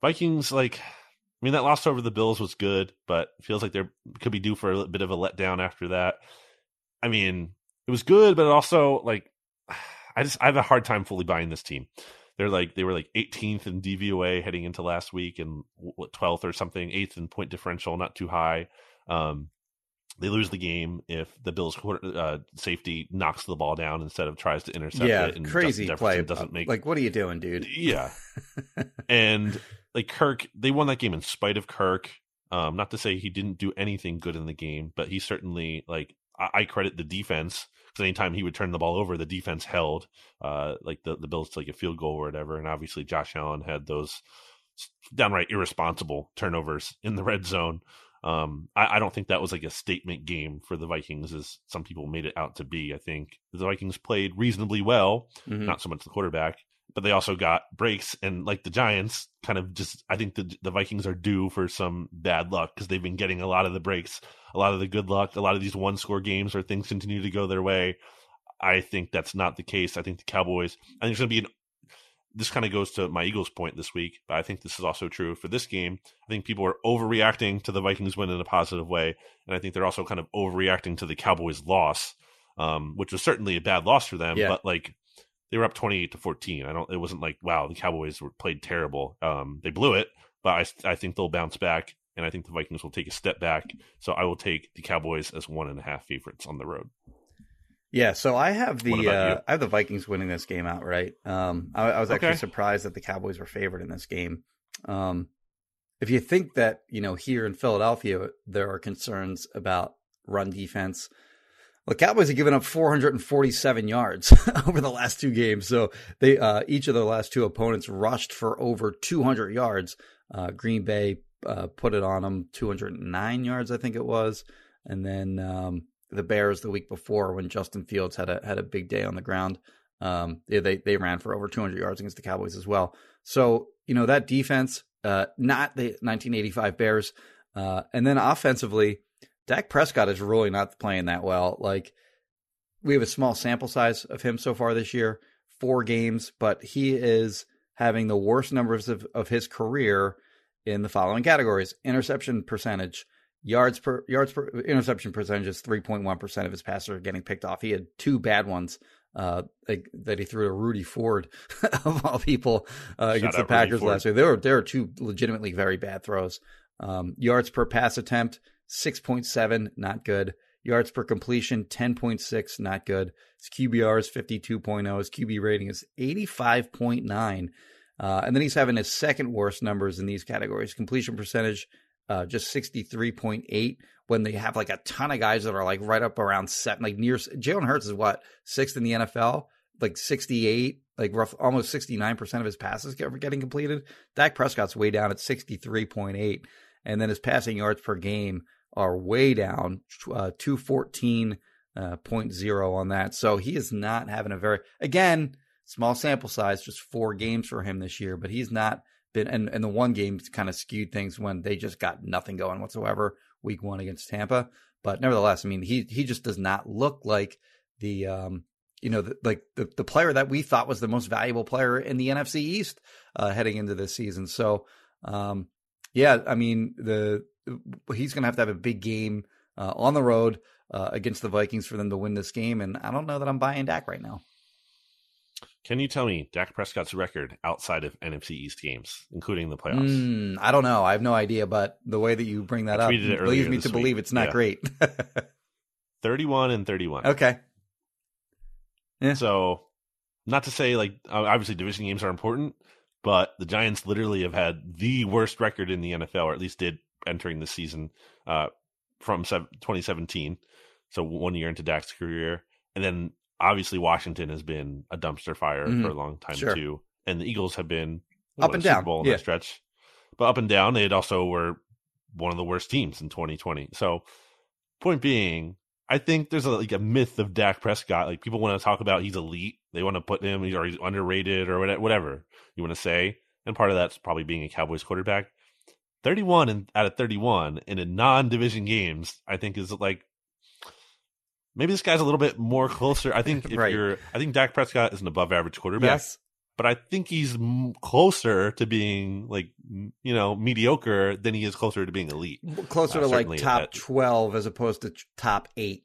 Vikings like. I mean, that loss over the Bills was good, but feels like there could be due for a bit of a letdown after that. I mean, it was good, but also like I just I have a hard time fully buying this team. They're like they were like 18th in DVOA heading into last week and what 12th or something, eighth in point differential, not too high. Um, they lose the game if the Bills quarter, uh, safety knocks the ball down instead of tries to intercept yeah, it. And crazy play. Doesn't make like, what are you doing, dude? yeah. and like Kirk, they won that game in spite of Kirk. Um, not to say he didn't do anything good in the game, but he certainly like I, I credit the defense because anytime he would turn the ball over, the defense held. Uh, like the the Bills to like a field goal or whatever, and obviously Josh Allen had those downright irresponsible turnovers in the red zone. Um, I, I don't think that was like a statement game for the Vikings, as some people made it out to be. I think the Vikings played reasonably well, Mhm. not so much the quarterback, but they also got breaks and like the Giants kind of just I think the the Vikings are due for some bad luck because they've been getting a lot of the breaks, a lot of the good luck, a lot of these one score games where things continue to go their way. I think that's not the case. I think the Cowboys. I think it's going to be an. This kind of goes to my Eagles point this week, but I think this is also true for this game. I think people are overreacting to the Vikings win in a positive way, and I think they're also kind of overreacting to the Cowboys loss, um, which was certainly a bad loss for them. Yeah. But like they were up twenty eight to fourteen. I don't. It wasn't like wow, the Cowboys were played terrible. Um, they blew it, but I I think they'll bounce back, and I think the Vikings will take a step back. So I will take the Cowboys as one and a half favorites on the road. Yeah, so I have the uh. I have the Vikings winning this game outright. Um, I, I was actually Okay. surprised that the Cowboys were favored in this game. Um, if you think that you know here in Philadelphia there are concerns about run defense, the Cowboys have given up 447 yards over the last two games. So they uh, each of the last two opponents rushed for over 200 yards. Uh, Green Bay uh, put it on them 209 yards, I think it was, and then um, the Bears the week before when Justin Fields had a had a big day on the ground. Um, they they ran for over 200 yards against the Cowboys as well. So you know that defense, uh, not the 1985 Bears, uh, and then offensively, Dak Prescott is really not playing that well. Like we have a small sample size of him so far this year, four games, but he is having the worst numbers of, of his career in the following categories: interception percentage, yards per yards per interception percentage is three point one percent of his passes are getting picked off. He had two bad ones. Uh, that he threw to Rudy Ford of all people uh, against the Packers last week. There were there were two legitimately very bad throws. Um, yards per pass attempt six point seven, not good. Yards per completion, 10.6, not good. His QBR is 52.0. His QB rating is 85.9. Uh, and then he's having his second worst numbers in these categories. Completion percentage, uh, just 63.8 when they have like a ton of guys that are like right up around seven, like near Jalen Hurts is what, sixth in the NFL, like 68, like rough, almost 69% of his passes get, getting completed. Dak Prescott's way down at 63.8. And then his passing yards per game are way down, uh, 214.0 uh, on that. So he is not having a very, again, small sample size, just four games for him this year, but he's not been, and, and the one game kind of skewed things when they just got nothing going whatsoever week one against Tampa. But nevertheless, I mean, he, he just does not look like the, um, you know, the, like the, the player that we thought was the most valuable player in the NFC East uh, heading into this season. So, um, yeah, I mean, the he's going to have to have a big game uh, on the road uh, against the Vikings for them to win this game, and I don't know that I'm buying Dak right now. Can you tell me Dak Prescott's record outside of NFC East games, including the playoffs? Mm, I don't know. I have no idea, but the way that you bring that I up leads me to week. believe it's not Yeah. great. 31 and 31. okay. Yeah. So, not to say like obviously division games are important, but the Giants literally have had the worst record in the NFL, or at least did entering the season uh, from 2017. So one year into Dak's career, and then obviously Washington has been a dumpster fire Mhm. for a long time Sure. too, and the Eagles have been Up what, and a Super down, Bowl in yeah. that stretch, but up and down. They also were one of the worst teams in 2020. So, point being, I think there's a, like a myth of Dak Prescott. Like people want to talk about he's elite. They want to put him or he's underrated or whatever, whatever you want to say. And part of that's probably being a Cowboys quarterback. 31 and out of 31 in a non-division games, I think is like maybe this guy's a little bit more closer. I think if Right. you're, I think Dak Prescott is an above average quarterback Yes. but I think he's m- closer to being like m- you know mediocre than he is closer to being elite. Closer Uh, to like top at- 12 as opposed to top eight.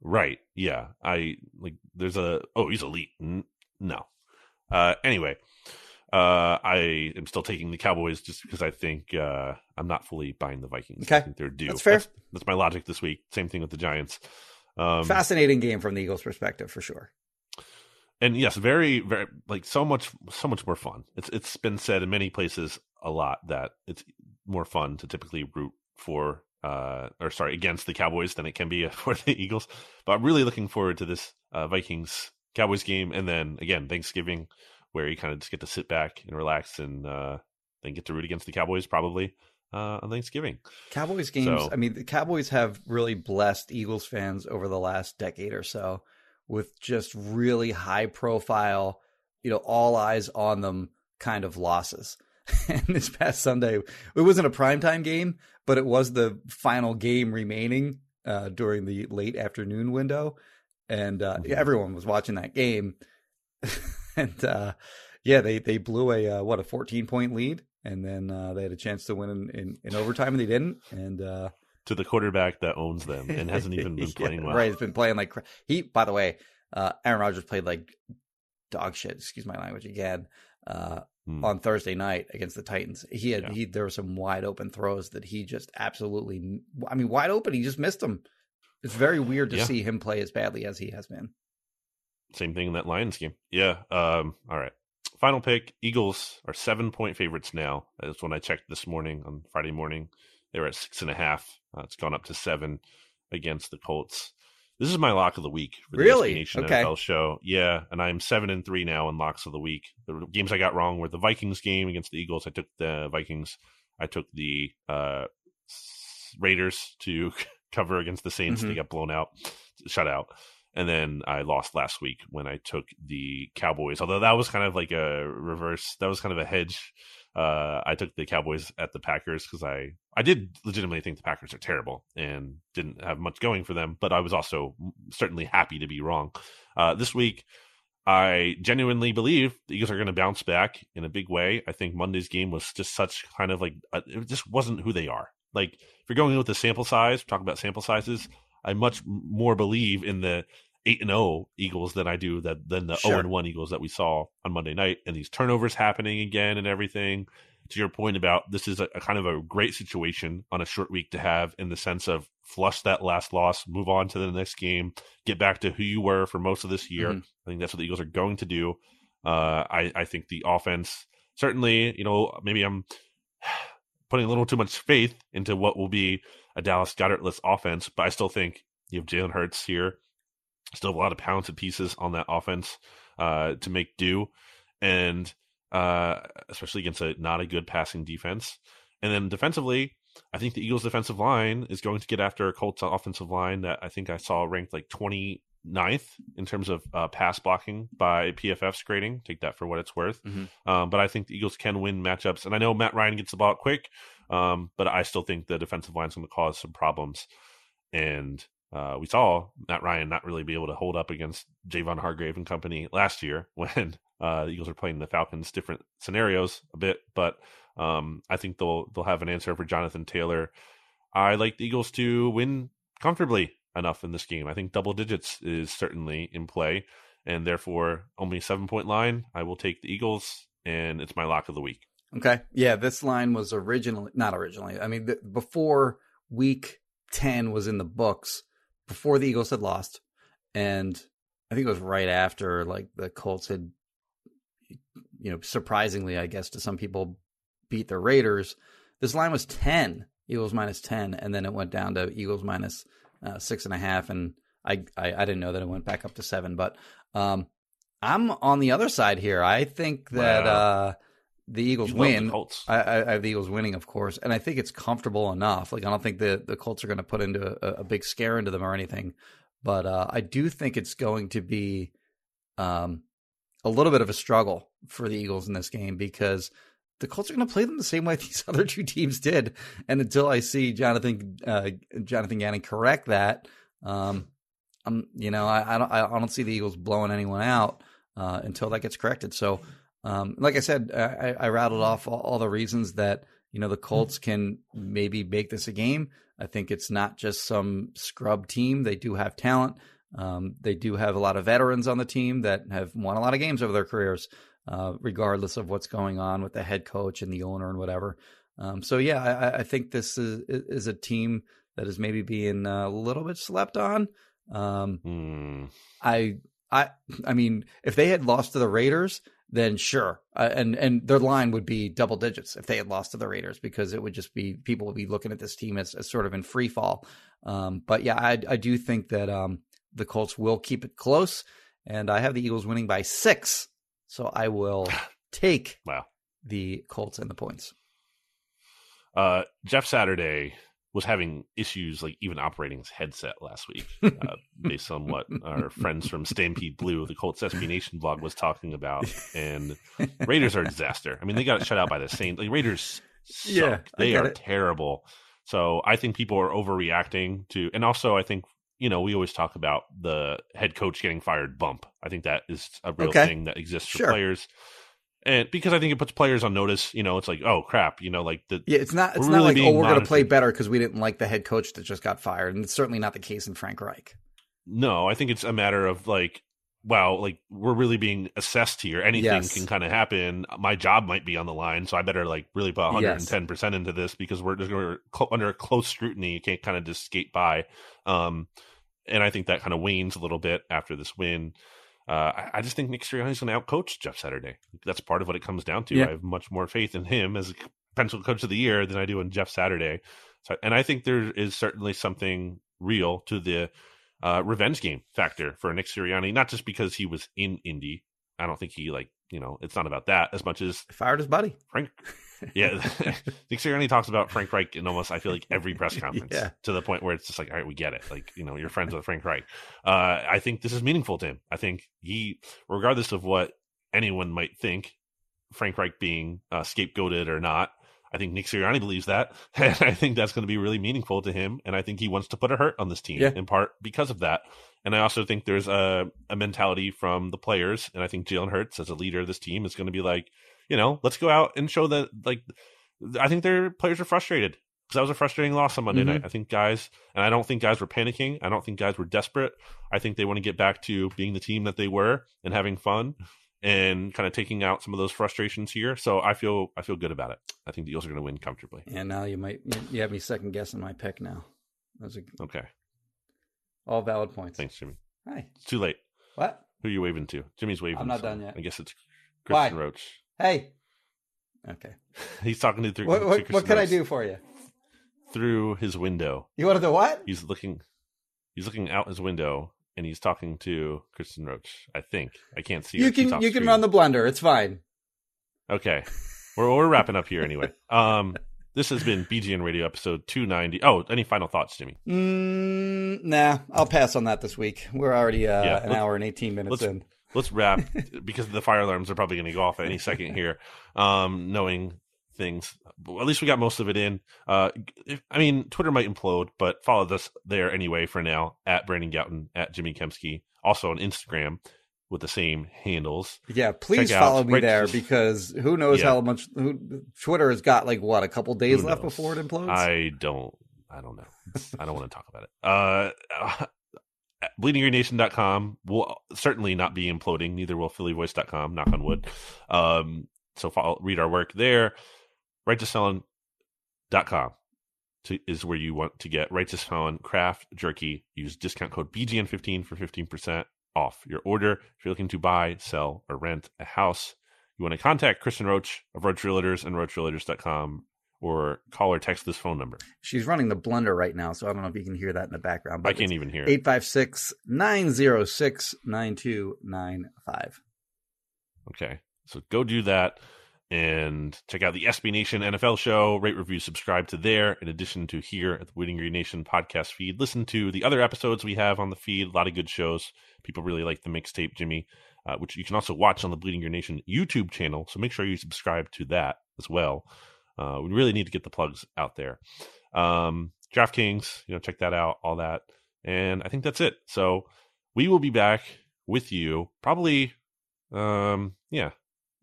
Right? Yeah. I like. There's a oh he's elite. N- no. Uh. Anyway. Uh, I am still taking the Cowboys just because I think uh, I'm not fully buying the Vikings. Okay. I think they're due. That's fair. That's, that's my logic this week. Same thing with the Giants. Um, Fascinating game from the Eagles' perspective, for sure. and yes, very, very like so much, so much more fun. It's it's been said in many places a lot that it's more fun to typically root for, uh, or sorry, against the Cowboys than it can be for the Eagles. But I'm really looking forward to this uh, Vikings Cowboys game, and then again Thanksgiving, where you kind of just get to sit back and relax, and uh, then get to root against the Cowboys probably uh, on Thanksgiving. Cowboys games. So- I mean, the Cowboys have really blessed Eagles fans over the last decade or so with just really high profile you know, all eyes on them kind of losses. and this past Sunday, it wasn't a primetime game, but it was the final game remaining uh, during the late afternoon window. And uh, Mhm. everyone was watching that game. and uh, yeah, they, they blew a, uh, what, a 14 point lead. And then uh, they had a chance to win in, in, in overtime, and they didn't. And uh, To the quarterback that owns them and hasn't even been Yeah, playing well. Right, he's been playing like he. By the way, uh, Aaron Rodgers played like dog shit. Excuse my language again. Uh, Hmm. on Thursday night against the Titans, he had Yeah. he there were some wide open throws that he just absolutely. I mean, wide open. He just missed them. It's very weird to Yeah. see him play as badly as he has been. Same thing in that Lions game. Yeah. Um, all right. Final pick. Eagles are seven point favorites now. That's when I checked this morning on Friday morning. They were at six and a half. Uh, it's gone up to seven against the Colts. This is my lock of the week for the Really? SB Nation Okay. NFL show. Yeah, and I'm seven and three now in locks of the week. The games I got wrong were the Vikings game against the Eagles. I took the Vikings. I took the uh, Raiders to cover against the Saints. They Mhm. got blown out, shut out. And then I lost last week when I took the Cowboys. Although that was kind of like a reverse. That was kind of a hedge. Uh, I took the Cowboys at the Packers because I I did legitimately think the Packers are terrible and didn't have much going for them. But I was also certainly happy to be wrong. Uh, this week, I genuinely believe the Eagles are going to bounce back in a big way. I think Monday's game was just such kind of like uh it just wasn't who they are. Like if you're going in with the sample size, talk about sample sizes. I much more believe in the eight and zero Eagles than I do that than the Sure. zero and one Eagles that we saw on Monday night, and these turnovers happening again and everything. To your point about this is a, a kind of a great situation on a short week to have in the sense of flush that last loss, move on to the next game, get back to who you were for most of this year. Mhm. I think that's what the Eagles are going to do. Uh, I, I think the offense certainly, you know, maybe I'm putting a little too much faith into what will be a Dallas Goedert-less offense, but I still think you have Jalen Hurts here. Still have a lot of pounds and pieces on that offense uh, to make do, and uh, especially against a not a good passing defense. And then defensively, I think the Eagles' defensive line is going to get after a Colts offensive line that I think I saw ranked like 29th in terms of uh, pass blocking by PFF's grading. Take that for what it's worth. Mhm. Um, but I think the Eagles can win matchups. And I know Matt Ryan gets the ball quick, um, but I still think the defensive line is going to cause some problems. And uh, we saw Matt Ryan not really be able to hold up against Javon Hargrave and company last year when uh, the Eagles were playing the Falcons different scenarios a bit. But um, I think they'll they'll have an answer for Jonathan Taylor. I like the Eagles to win comfortably enough in this game. I think double digits is certainly in play, and therefore only seven point line. I will take the Eagles, and it's my lock of the week. Okay. Yeah, this line was originally not originally. I mean, th- before week 10 was in the books, before the Eagles had lost, and I think it was right after like the Colts had you know, surprisingly, I guess to some people beat the Raiders. This line was 10, Eagles minus 10, and then it went down to Eagles minus uh, six and a half. And I, I, I didn't know that it went back up to seven, but um, I'm on the other side here. I think that Wow. uh, the Eagles You love the win. Colts. I, I, I have the Eagles winning, of course, and I think it's comfortable enough. Like I don't think the the Colts are going to put into a, a big scare into them or anything, but uh, I do think it's going to be um, a little bit of a struggle for the Eagles in this game because the Colts are going to play them the same way these other two teams did, and until I see Jonathan uh, Jonathan Gannon correct that, um, I'm you know I, I don't I don't see the Eagles blowing anyone out uh, until that gets corrected. So. Um, like I said, I, I rattled off all, all the reasons that you know the Colts can maybe make this a game. I think it's not just some scrub team; they do have talent. Um, they do have a lot of veterans on the team that have won a lot of games over their careers, uh, regardless of what's going on with the head coach and the owner and whatever. Um, so yeah, I, I think this is is a team that is maybe being a little bit slept on. Um, Hmm. I I I mean, if they had lost to the Raiders, then sure, uh, and and their line would be double digits if they had lost to the Raiders because it would just be people would be looking at this team as, as sort of in free fall. Um, but yeah, I I do think that um, the Colts will keep it close, and I have the Eagles winning by six, so I will take Wow. the Colts and the points. Uh, Jeff Saturday was having issues like even operating his headset last week, uh, based on what our friends from Stampede Blue, the Colts SB Nation blog, was talking about. And Raiders are a disaster. I mean, they got shut out by the Saints. Like Raiders, suck. Yeah, they are it. terrible. So I think people are overreacting to, and also I think you know we always talk about the head coach getting fired bump. I think that is a real Okay. thing that exists for Sure. players. And because I think it puts players on notice, you know, it's like, oh crap, you know, like the Yeah, it's not. It's not really like oh, we're going to play better because we didn't like the head coach that just got fired, and it's certainly not the case in Frank Reich. No, I think it's a matter of like, wow, like we're really being assessed here. Anything Yes. can kind of happen. My job might be on the line, so I better like really put Yes. 110% into this because we're just we're cl- under close scrutiny. You can't kind of just skate by. Um, and I think that kind of wanes a little bit after this win. Uh, I, I just think Nick Sirianni's going to outcoach Jeff Saturday. That's part of what it comes down to. Yeah. I have much more faith in him as a potential coach of the year than I do in Jeff Saturday. So, and I think there is certainly something real to the uh, revenge game factor for Nick Sirianni, not just because he was in Indy. I don't think he like you know it's not about that as much as Fired his buddy. Frank. Yeah, Nick Sirianni talks about Frank Reich in almost I feel like every press conference Yeah. to the point where it's just like, all right, we get it. Like you know, you're friends with Frank Reich. Uh, I think this is meaningful to him. I think he, regardless of what anyone might think, Frank Reich being uh, scapegoated or not. I think Nick Sirianni believes that, and I think that's going to be really meaningful to him. And I think he wants to put a hurt on this team Yeah. in part because of that. And I also think there's a, a mentality from the players, and I think Jalen Hurts as a leader of this team is going to be like, you know, let's go out and show that. Like, I think their players are frustrated because that was a frustrating loss on Monday Mhm. night. I think guys, and I don't think guys were panicking. I don't think guys were desperate. I think they want to get back to being the team that they were and having fun and kind of taking out some of those frustrations here. So I feel I feel good about it. I think the Eagles are going to win comfortably. And now you might you- have me second guessing my pick now. Those are Okay, all valid points. thanks, Jimmy. Hi. It's too late. What? Who are you waving to? Jimmy's waving. I'm not so done yet. I guess it's Why? Kristen Roach. Hey. Okay. He's talking to, through, What what, what can I do for you? through his window? You want to do what? He's looking. He's looking out his window and he's talking to Kristen Roach. I think I can't see. You can you can run the blender. It's fine. Okay, we're we're wrapping up here anyway. Um, this has been BGN Radio episode two ninety. Oh, any final thoughts, Jimmy? Mm, nah, I'll pass on that this week. We're already uh, Yeah, an hour and 18 minutes in. Let's wrap because the fire alarms are probably going to go off at any second here. Um, knowing things, But at least we got most of it in. Uh, if, I mean, Twitter might implode, but follow us there anyway for now at Brandon Gowton at Jimmy Kempski. Also on Instagram with the same handles. Yeah, please Check out follow me Right- there because who knows Yeah. how much who, Twitter has got like what a couple days Who left knows? before it implodes. I don't. I don't know. I don't want to talk about it. Uh, bleedinggreennation.com will certainly not be imploding. Neither will phillyvoice.com. Knock on wood. Um, so follow, read our work there. Righteousfelon.com to, is where you want to get Righteous Felon craft jerky. Use discount code BGN15 for 15% off your order. If you're looking to buy, sell, or rent a house, you want to contact Kristen Roach of Roach Realtors and RoachRealtors.com or call or text this phone number. She's running the blender right now, so I don't know if you can hear that in the background. I can't even hear it. 856 906 9295. Okay. So go do that and check out the SB Nation NFL show. Rate, review, subscribe to there. In addition to here at the Bleeding Green Nation podcast feed, listen to the other episodes we have on the feed. A lot of good shows. People really like the mixtape, Jimmy, uh, which you can also watch on the Bleeding Green Nation YouTube channel. So make sure you subscribe to that as well. Uh, we really need to get the plugs out there. Um, DraftKings, you know, check that out, all that. And I think that's it. So we will be back with you probably, um, yeah,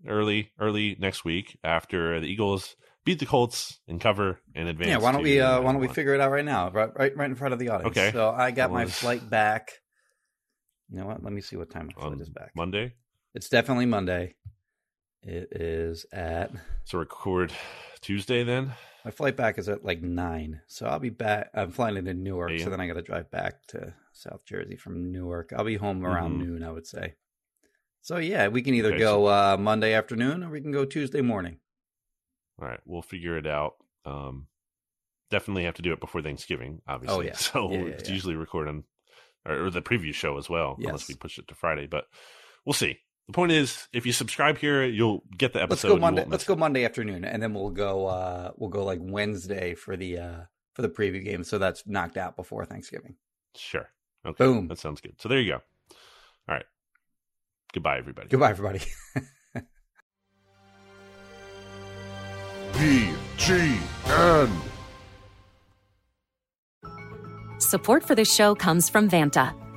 early, early next week after the Eagles beat the Colts and cover and advance. Yeah, why don't we uh, why don't we figure it out right now? Right right, right in front of the audience. Okay. So I got my flight back. You know what? Let me see what time my flight is back. Monday? It's definitely Monday. It is at So record Tuesday then. my flight back is at like nine. So I'll be back. I'm flying into Newark, so then I got to drive back to South Jersey from Newark. I'll be home around Mhm. noon, I would say. So yeah, we can either Okay, go uh, Monday afternoon or we can go Tuesday morning. All right, we'll figure it out. Um, definitely have to do it before Thanksgiving, obviously. Oh, yeah. So Yeah, it's usually recording or, or the preview show as well, Yes. unless we push it to Friday. But we'll see. The point is, if you subscribe here, you'll get the episode. Let's go Monday. Let's miss go. Monday afternoon, and then we'll go. Uh, we'll go like Wednesday for the uh, for the preview game, so that's knocked out before Thanksgiving. Sure. Okay. Boom. That sounds good. So there you go. All right. Goodbye, everybody. Goodbye, everybody. BGN. Support for this show comes from Vanta.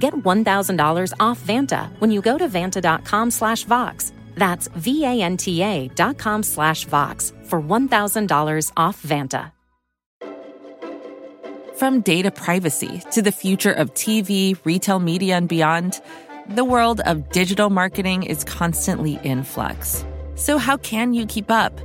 Get $1,000 off Vanta when you go to vanta.com slash Vox. That's V-A-N-T-A dot com slash Vox for $1,000 off Vanta. From data privacy to the future of TV, retail media, and beyond, the world of digital marketing is constantly in flux. So, how can you keep up?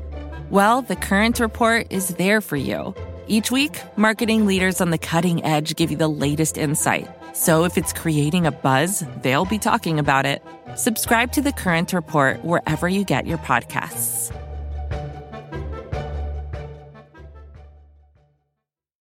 Well, the Current Report is there for you. Each week, marketing leaders on the cutting edge give you the latest insight. So, if it's creating a buzz, they'll be talking about it. Subscribe to the Current Report wherever you get your podcasts.